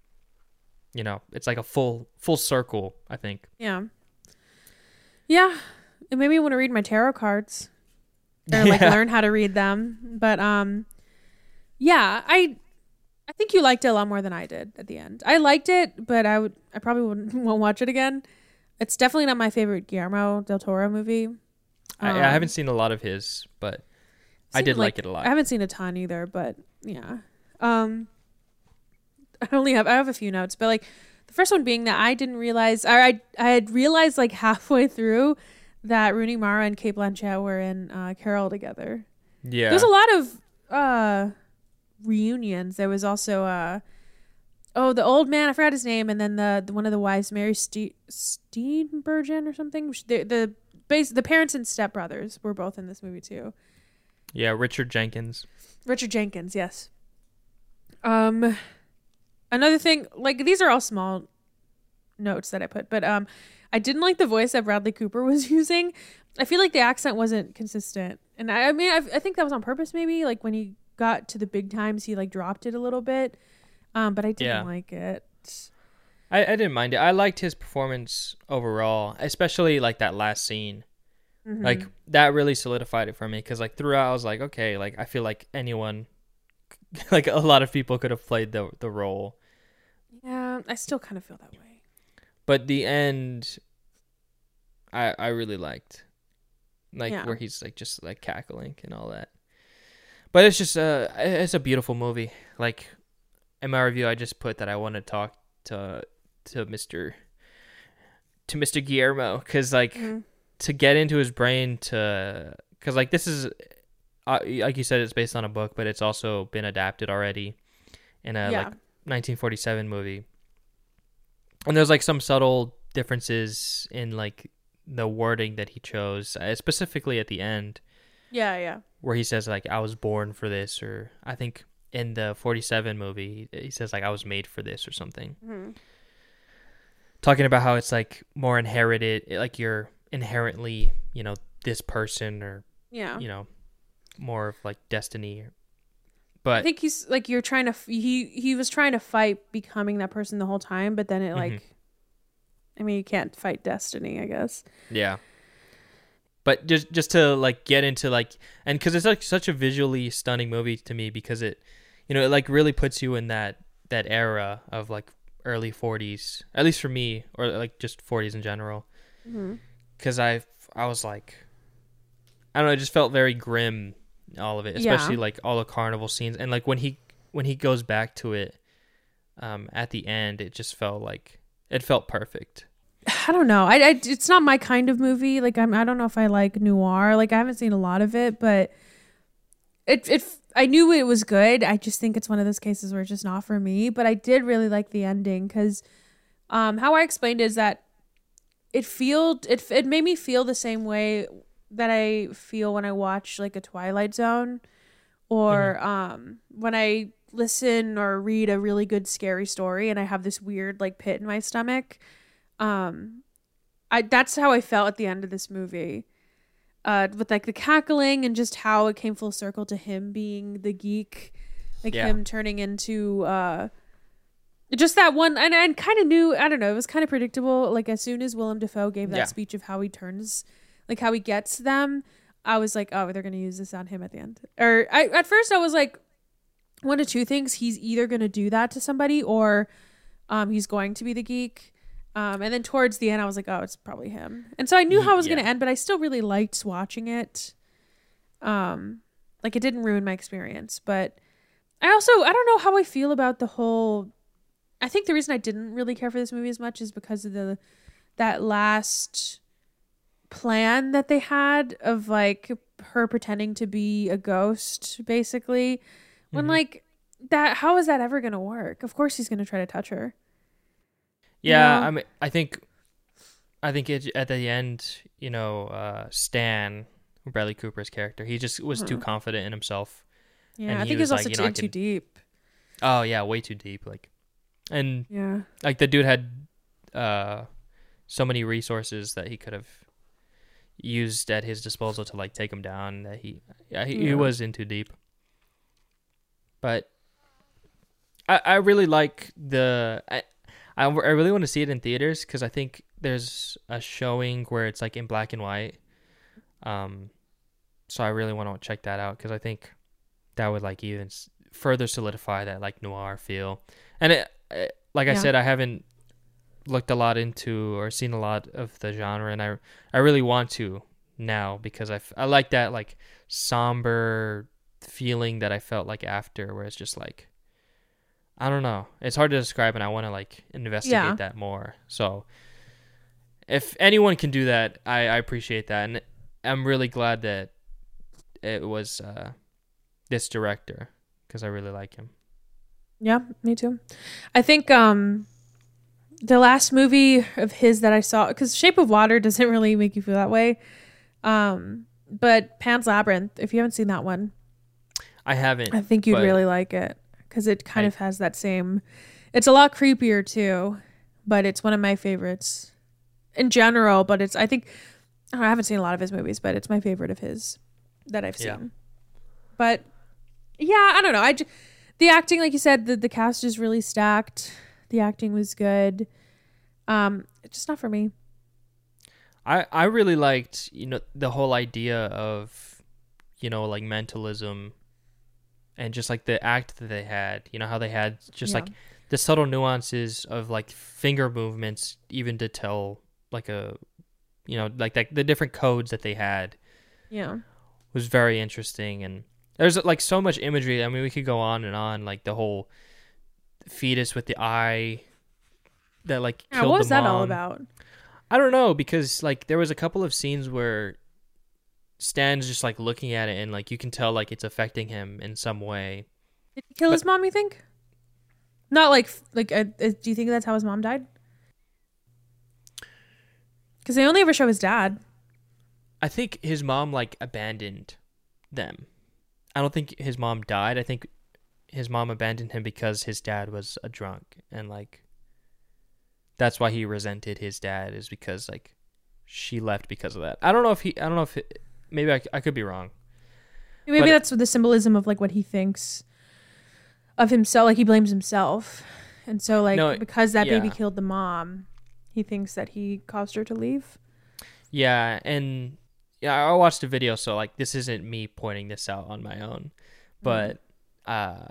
you know it's like a full full circle. I think. Yeah. Yeah. It made me want to read my tarot cards or like Yeah. learn how to read them. But um yeah, I I think you liked it a lot more than I did at the end. I liked it, but I would I probably wouldn't won't watch it again. It's definitely not my favorite Guillermo del Toro movie. I, I Um, haven't seen a lot of his, but I did like, it a lot. I haven't seen a ton either, but yeah. Um I only have I have a few notes, but like the first one being that I didn't realize, or I I had realized like halfway through that Rooney Mara and Cate Blanchett were in uh, Carol together. Yeah. There's a lot of uh reunions. There was also uh oh the old man I forgot his name, and then the, the one of the wives, Mary Ste- Steenburgen or something. The the base the parents and stepbrothers were both in this movie too. yeah, Richard Jenkins. Richard Jenkins, yes. Um, another thing, like these are all small notes that I put, but um, I didn't like the voice that Bradley Cooper was using. I feel like the accent wasn't consistent, and I, I mean, I, I think that was on purpose. Maybe like when he got to the big times, he like dropped it a little bit. Um, but I didn't Yeah. like it. I, I didn't mind it. I liked his performance overall, especially like that last scene. Mhm. Like that really solidified it for me because like throughout I was like, okay, like I feel like anyone, like a lot of people could have played the the role, yeah, I still kind of feel that way. but the end, I I really liked, like Yeah. where he's like just like cackling and all that. But it's just uh it's a beautiful movie. Like in my review, I just put that I want to talk to to Mister to Mister Guillermo because like Mhm. to get into his brain to because like this is uh, like you said it's based on a book but it's also been adapted already in a yeah, like 1947 movie and there's like some subtle differences in like the wording that he chose uh, specifically at the end yeah, yeah. where he says like i was born for this or i think in the 47 movie he says like i was made for this or something Mhm. talking about how it's like more inherited like you're inherently you know this person or Yeah. you know more of like destiny I think he's like you're trying to f- he he was trying to fight becoming that person the whole time, but then it Mhm. like I mean, you can't fight destiny, I guess. yeah but just just to like get into like and because it's like such a visually stunning movie to me because it you know it like really puts you in that that era of like early 40s at least for me or like just 40s in general Mm-hmm. because I I was like, I don't know, it just felt very grim, all of it, Yeah. especially like all the carnival scenes, and like when he when he goes back to it, um, at the end, it just felt like it felt perfect. I don't know. I, I it's not my kind of movie. Like I'm I don't know if I like noir. Like I haven't seen a lot of it, but it it I knew it was good. I just think it's one of those cases where it's just not for me. But I did really like the ending because um, how I explained is that it feel it it made me feel the same way that I feel when I watch like a Twilight Zone or um when I listen or read a really good scary story and I have this weird like pit in my stomach. Um I that's how I felt at the end of this movie. Uh with like the cackling and just how it came full circle to him being the geek. Like Yeah. him turning into uh just that one and I kind of knew I don't know, it was kind of predictable. Like as soon as Willem Dafoe gave that Yeah. speech of how he turns like how he gets them, I was like, oh, they're gonna use this on him at the end. Or I at first I was like, one of two things: he's either gonna do that to somebody, or um, he's going to be the geek. Um, and then towards the end, I was like, oh, it's probably him. And so I knew how it was yeah. gonna end, but I still really liked watching it. Um, like it didn't ruin my experience, but I also I don't know how I feel about the whole. I think the reason I didn't really care for this movie as much is because of the that last plan that they had of like her pretending to be a ghost basically when Mhm. like that how is that ever gonna work of course he's gonna try to touch her Yeah, No. I mean, I think, I think it, at the end, you know, uh, Stan, Bradley Cooper's character, he just was too Mhm. confident in himself. yeah i he think was it's also like, you too, know, too can- deep Oh yeah, way too deep. Like, and yeah like the dude had, uh, so many resources that he could have used at his disposal to like take him down. That he, yeah, he, he was in too deep. But I I really like the I I, I really want to see it in theaters because I think there's a showing where it's like in black and white. Um, so I really want to check that out because I think that would like even further solidify that like noir feel. And it, it like I Yeah. said, I haven't looked a lot into or seen a lot of the genre, and I I really want to now because I, f- I like that like somber feeling that I felt like after, where it's just like I don't know. It's hard to describe, and I want to like investigate Yeah. that more. So, if anyone can do that, I, I appreciate that, and I'm really glad that it was uh, this director because I really like him. Yeah, me too. I think um the last movie of his that I saw cuz Shape of Water doesn't really make you feel that way. Um but Pan's Labyrinth, if you haven't seen that one, I haven't. I think you'd really like it cuz it kind I- of has that same It's a lot creepier too, but it's one of my favorites in general, but it's I think I, don't know, I haven't seen a lot of his movies, but it's my favorite of his that I've seen. Yeah. But yeah, I don't know. I j- the acting, like you said, the the cast is really stacked. The acting was good. Um, just not for me. I I really liked you know the whole idea of you know like mentalism and just like the act that they had you know how they had just Yeah. like the subtle nuances of like finger movements even to tell like a you know like that the different codes that they had Yeah. was very interesting and there's like so much imagery i mean we could go on and on like the whole fetus with the eye that like Yeah, killed what was the that all about? I don't know because like there was a couple of scenes where Stan's just like looking at it and like you can tell like it's affecting him in some way. Did he kill But- his mom? You think? Not like like. Uh, uh, do you think that's how his mom died? Because they only ever show his dad. I think his mom like abandoned them. I don't think his mom died. I think his mom abandoned him because his dad was a drunk and like that's why he resented his dad is because like she left because of that. I don't know if he I don't know if it, maybe I, I could be wrong. Maybe But- that's the symbolism of like what he thinks of himself. Like he blames himself, and so like No, because that baby killed the mom, he thinks that he caused her to leave. Yeah, and yeah, I watched a video, so like this isn't me pointing this out on my own, mm. but uh,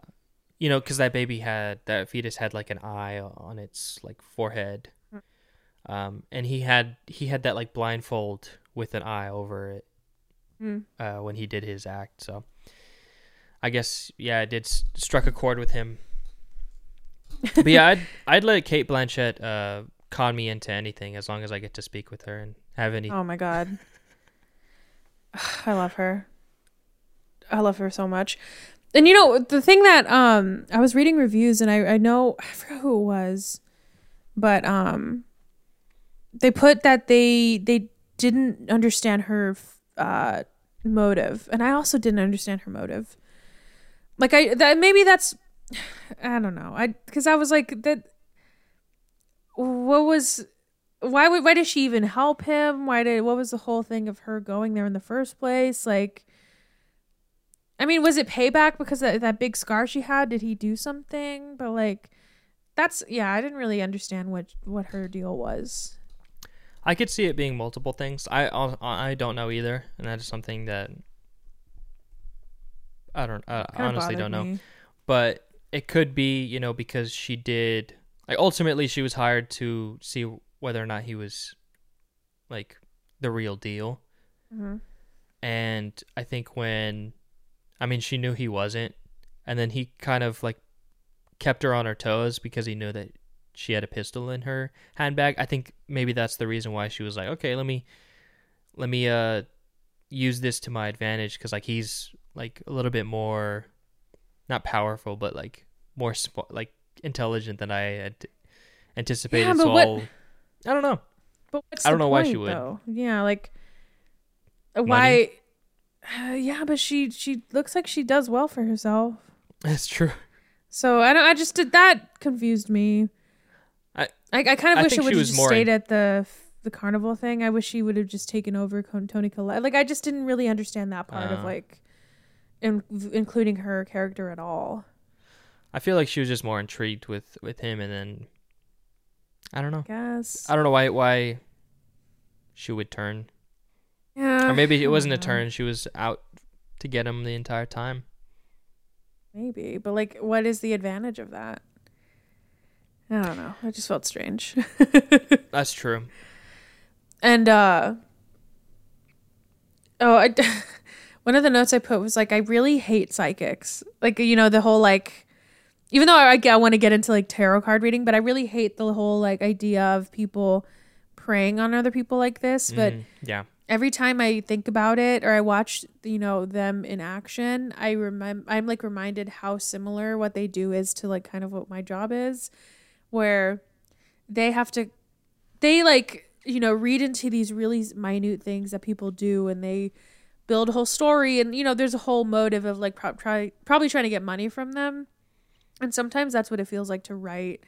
you know, because that baby had that fetus had like an eye on its like forehead, um, and he had he had that like blindfold with an eye over it Mm. uh, when he did his act. So I guess yeah, it did s- struck a chord with him. but yeah, I'd I'd let Cate Blanchett uh con me into anything as long as I get to speak with her and have any Oh my god. I love her. I love her so much. And you know, the thing that um I was reading reviews and I I know I forgot who it was, but um they put that they they didn't understand her uh motive and I also didn't understand her motive. Like I that maybe that's I don't know. I cuz I was like that what was why would why did she even help him? Why did what was the whole thing of her going there in the first place? Like I mean, was it payback because that that big scar she had? Did he do something? But like that's yeah, I didn't really understand what what her deal was. I could see it being multiple things. I I I don't know either, and that is something that I don't I Kinda honestly don't know. me. But it could be, you know, because she did like ultimately she was hired to see whether or not he was like the real deal. Mhm. And I think when I mean she knew he wasn't and then he kind of like kept her on her toes because he knew that she had a pistol in her handbag. I think maybe that's the reason why she was like, "Okay, let me let me uh use this to my advantage cuz like he's like a little bit more not powerful but like more like intelligent than I had anticipated." Yeah, but so what- I'll, I don't know. But what's I don't know why she would. Though? Yeah, like why Money? Uh, yeah, but she she looks like she does well for herself. That's true. So I don't. I just did that confused me. I- I, I kind of I wish it would have just stayed in- at the the carnival thing. I wish she would have just taken over Toni Collette. Like I just didn't really understand that part of Uh. like, in, including her character at all. I feel like she was just more intrigued with with him and then I don't know. I guess. I don't know why why she would turn. Yeah. Or maybe it wasn't a turn. She was out to get him the entire time. Maybe, but like, what is the advantage of that? I don't know. I just felt strange. That's true. And uh oh, I, one of the notes I put was like, I really hate psychics. Like you know the whole like even though I, I want to get into like tarot card reading, but I really hate the whole like idea of people preying on other people like this. But Mhm. yeah, every time I think about it or I watch, you know, them in action, I remember I'm like reminded how similar what they do is to like kind of what my job is, where they have to, they like you know read into these really minute things that people do and they build a whole story and you know there's a whole motive of like pro- try, probably trying to get money from them. And sometimes that's what it feels like to write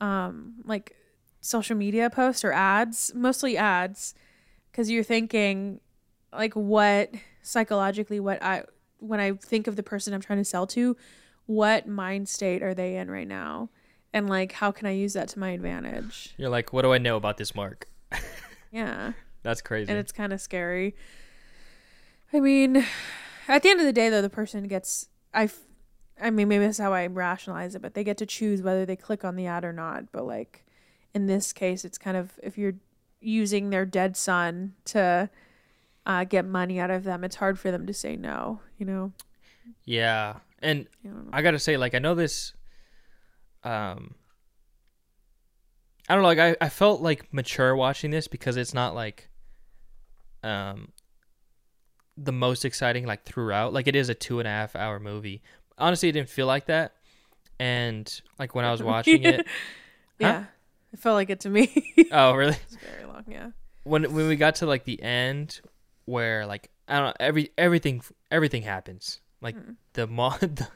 um like social media posts or ads mostly ads because you're thinking like what psychologically what i when i think of the person i'm trying to sell to what mind state are they in right now? And like how can i use that to my advantage? You're like, what do I know about this mark? yeah. That's crazy. and it's kind of scary. I mean at the end of the day though the person gets i i mean maybe that's how i rationalize it but they get to choose whether they click on the ad or not. But like in this case it's kind of if you're using their dead son to uh, get money out of them it's hard for them to say no you know yeah, and I. I gotta say, like, I know this. Um, I don't know. Like, I, I felt like mature watching this because it's not like, um, the most exciting like throughout. Like, it is a two and a half hour movie. Honestly, it didn't feel like that. And like when I was watching it, yeah it felt like it to me oh really? it's very long yeah When when we got to like the end, where like I don't know, every everything everything happens. Like Mm. the mo the,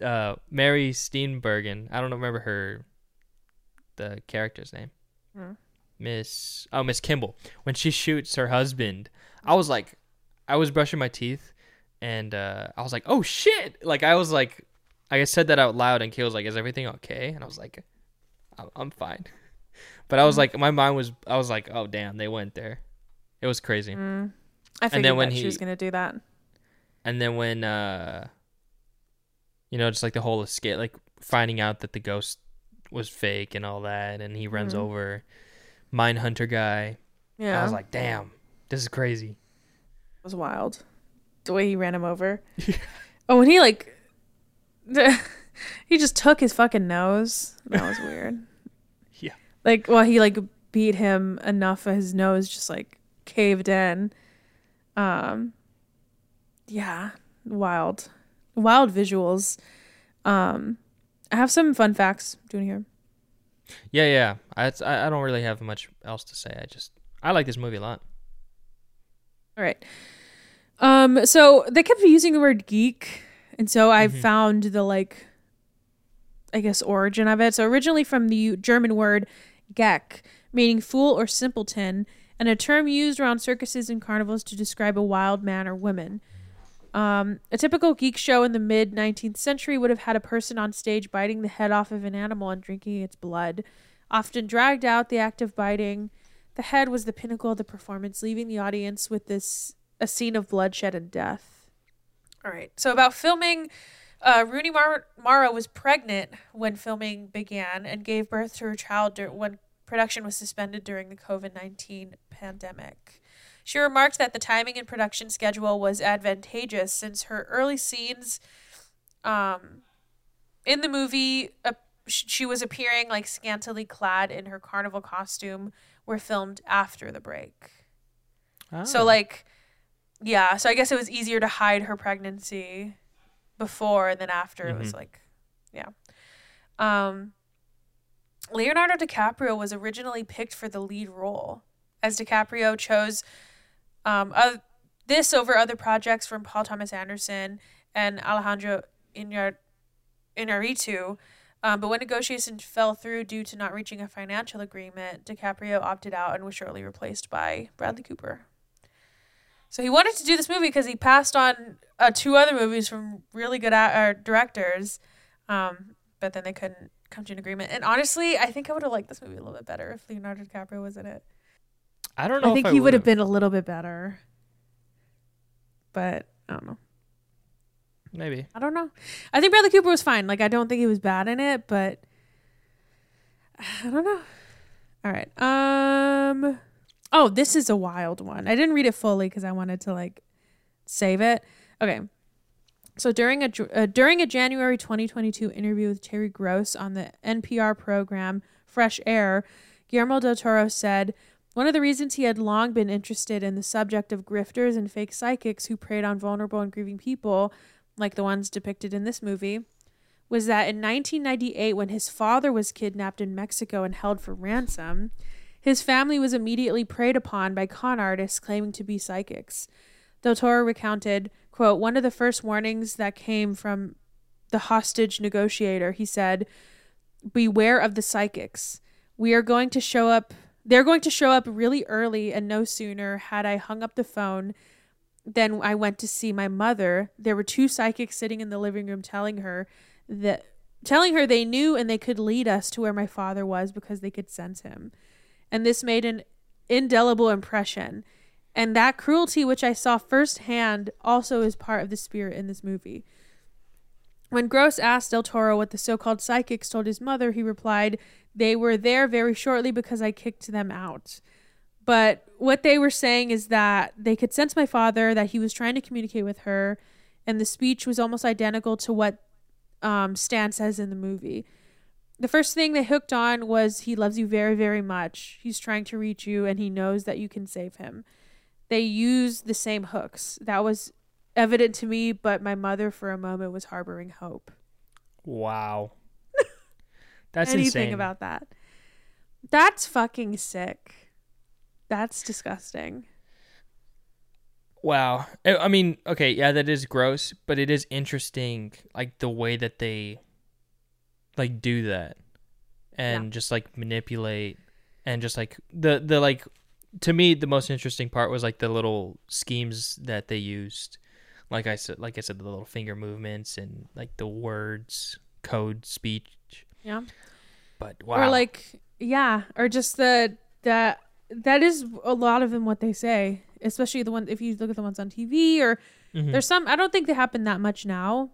uh Mary Steenburgen. I don't remember her the character's name. Mm. Miss oh Miss Kimball. When she shoots her husband, I was like I was brushing my teeth and uh I was like, "Oh shit." Like I was like I said that out loud and Kay was like, "Is everything okay?" And I was like, "I'm, I'm fine." But I was Mm. like my mind was I was like, "Oh damn, they went there." It was crazy. mm. i figured then when that she was gonna do that and then when uh you know just like the whole escape like finding out that the ghost was fake and all that and he runs Mhm. over mine hunter guy yeah i was like damn this is crazy It was wild. The way he ran him over. oh, when he like, he just took his fucking nose. That was weird. Yeah. Like, well, he like beat him enough of his nose just like caved in. Um. Yeah, wild, wild visuals. Um, I have some fun facts. Do you want to hear? yeah yeah I, I don't really have much else to say i just i like this movie a lot All right. Um, so they kept using the word geek, and so I Mhm. found the like, I guess origin of it. So originally from the German word "geck," meaning fool or simpleton, and a term used around circuses and carnivals to describe a wild man or woman. Um, a typical geek show in the mid 19th century would have had a person on stage biting the head off of an animal and drinking its blood. Often dragged out, the act of biting the head was the pinnacle of the performance, leaving the audience with this a scene of bloodshed and death. All right. So about filming, uh, Rooney Mar- Mara was pregnant when filming began and gave birth to her child dur- when production was suspended during the COVID nineteen pandemic. She remarked that the timing and production schedule was advantageous since her early scenes, um, in the movie, uh, she was appearing like scantily clad in her carnival costume were filmed after the break. So Ah. like yeah, so I guess it was easier to hide her pregnancy before and then after it was Mhm. like yeah. Um Leonardo DiCaprio was originally picked for the lead role as DiCaprio chose um uh, this over other projects from Paul Thomas Anderson and Alejandro Iñar- Iñárritu. Um, but when negotiations fell through due to not reaching a financial agreement, DiCaprio opted out and was shortly replaced by Bradley Cooper. So he wanted to do this movie because he passed on uh, two other movies from really good a- uh, directors, um, but then they couldn't come to an agreement. And honestly, I think I would have liked this movie a little bit better if Leonardo DiCaprio was in it. i don't know I think if he would've. been a little bit better, but I don't know. maybe I don't know. I think Bradley Cooper was fine. Like I don't think he was bad in it, but I don't know. All right. Um Oh, this is a wild one. I didn't read it fully cuz I wanted to like save it. Okay. So during a uh, during a January 2022 interview with Terry Gross on the NPR program Fresh Air, Guillermo del Toro said one of the reasons he had long been interested in the subject of grifters and fake psychics who preyed on vulnerable and grieving people, like the ones depicted in this movie, was that in 1998, when his father was kidnapped in Mexico and held for ransom, his family was immediately preyed upon by con artists claiming to be psychics. Del Toro recounted, quote, one of the first warnings that came from the hostage negotiator, he said, Beware of the psychics. We are going to show up they're going to show up really early, and no sooner had I hung up the phone than I went to see my mother. There were two psychics sitting in the living room telling her that telling her they knew and they could lead us to where my father was because they could sense him. And this made an indelible impression. And that cruelty which I saw firsthand also is part of the spirit in this movie. When Gross asked Del Toro what the so called psychics told his mother, he replied, They were there very shortly because I kicked them out. But what they were saying is that they could sense my father, that he was trying to communicate with her, and the speech was almost identical to what um, Stan says in the movie. The first thing they hooked on was he loves you very, very much. He's trying to reach you, and he knows that you can save him. They use the same hooks. That was evident to me, but my mother for a moment was harboring hope. Wow. That's Anything insane. about that. That's fucking sick. That's disgusting. Wow. I I mean, okay, yeah, that is gross, but it is interesting, like the way that they, like, do that, and just like manipulate, and just like the the like, to me, the most interesting part was like the little schemes that they used, like I said, like I said, the little finger movements and like the words, code speech. Yeah. But wow. Or like yeah, or just the that that is a lot of them what they say, especially the one if you look at the ones on TV or Mhm. There's some I don't think they happen that much now.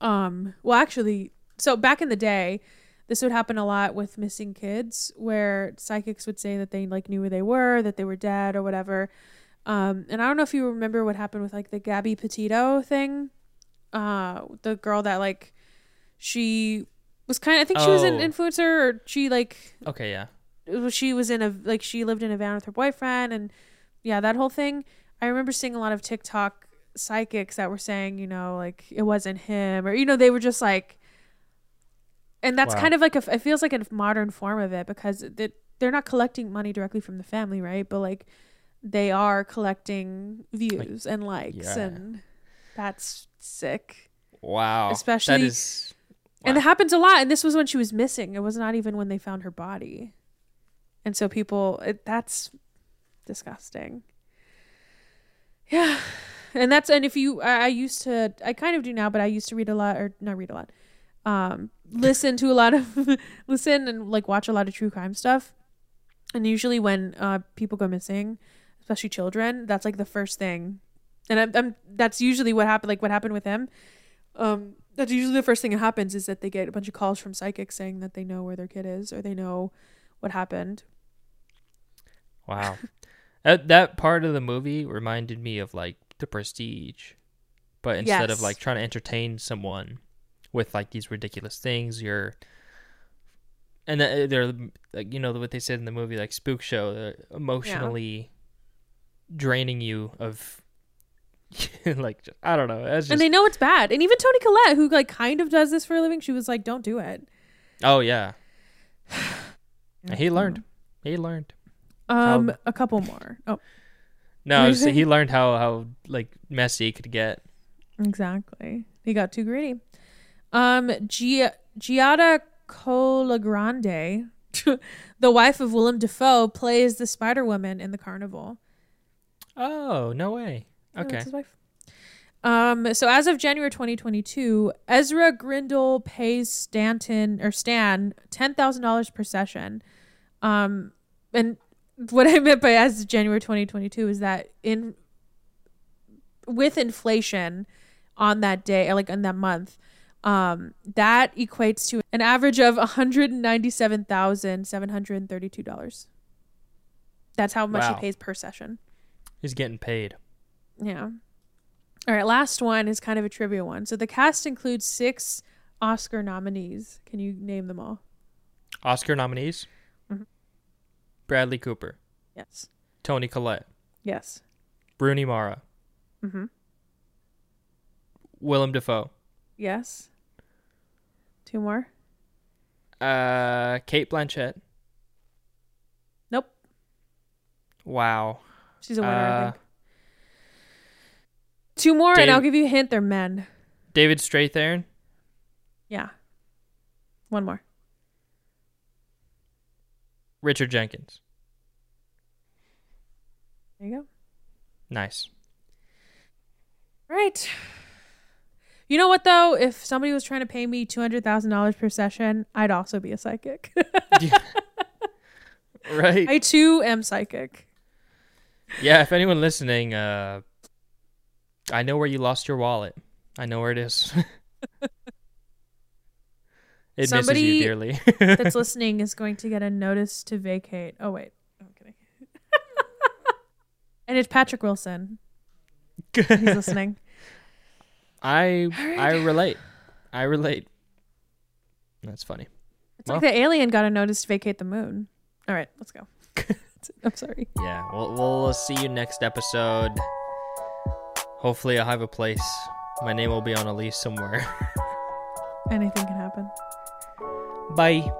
Um well actually so back in the day this would happen a lot with missing kids where psychics would say that they like knew where they were, that they were dead or whatever. Um and I don't know if you remember what happened with like the Gabby Petito thing. Uh the girl that like she was kind of I think she was an Oh. influencer or she like okay, yeah. she was in a like she lived in a van with her boyfriend and yeah that whole thing i remember seeing a lot of tiktok psychics that were saying you know like it wasn't him or you know they were just like and that's Wow. kind of like a it feels like a modern form of it because it, they're not collecting money directly from the family right but like they are collecting views and likes yeah. and that's sick Wow. Especially- that is. and wow. it happens a lot and this was when she was missing it was not even when they found her body and so people it, that's disgusting yeah and that's and if you I, I used to i kind of do now but i used to read a lot or not read a lot um listen to a lot of listen and like watch a lot of true crime stuff. And usually when uh people go missing especially children that's like the first thing. And I'm, I'm that's usually what happened like what happened with him um that's usually the first thing that happens is that they get a bunch of calls from psychics saying that they know where their kid is or they know what happened. Wow. that that part of the movie reminded me of like The Prestige. But instead of like trying to entertain someone with like these ridiculous things, you're and th- they're like you know what they said in the movie like spook show, they're emotionally draining you of like just, I don't know. Just and they know it's bad and even toni collette who like kind of does this for a living she was like don't do it Oh yeah. He learned. He learned. um How- a couple more oh No, What I are was he learned how how like messy it could get. exactly he got too greedy um Gia- giada colagrande the wife of willem dafoe plays the spider woman in the carnival Oh, no way. Okay. his wife. Um, so as of January 2022, Ezra Grindle pays Stanton or Stan ten thousand dollars per session. Um, and what I meant by as of January 2022 is that in with inflation on that day, like in that month, um, that equates to an average of one hundred ninety-seven thousand seven hundred thirty-two dollars. That's how much Wow. he pays per session. He's getting paid. Yeah. All right, last one is kind of a trivia one. So the cast includes six Oscar nominees. Can you name them all? Oscar nominees: Mhm. Bradley Cooper, Yes. Toni Collette, Yes. Rooney Mara, Mm-hmm. Willem Dafoe, Yes. Two more. uh, Cate Blanchett. Nope. Wow. She's a winner, I Uh, think. Two more, and I'll give you a hint. They're men. David Strathairn, Yeah. One more. Richard Jenkins. There you go. Nice. Right. You know what though? If somebody was trying to pay me two hundred thousand dollars per session, I'd also be a psychic. Yeah. Right. I too am psychic. Yeah, if anyone listening, uh I know where you lost your wallet. I know where it is. it misses Somebody you dearly. That's listening is going to get a notice to vacate. Oh wait, I'm kidding. and it's Patrick Wilson. He's listening. I Alright. I relate. I relate. That's funny. It's like the alien got a notice to vacate the moon. All right, let's go. I'm sorry. Yeah, we'll we'll see you next episode. Hopefully, I'll have a place. My name will be on a lease somewhere. Anything can happen. Bye.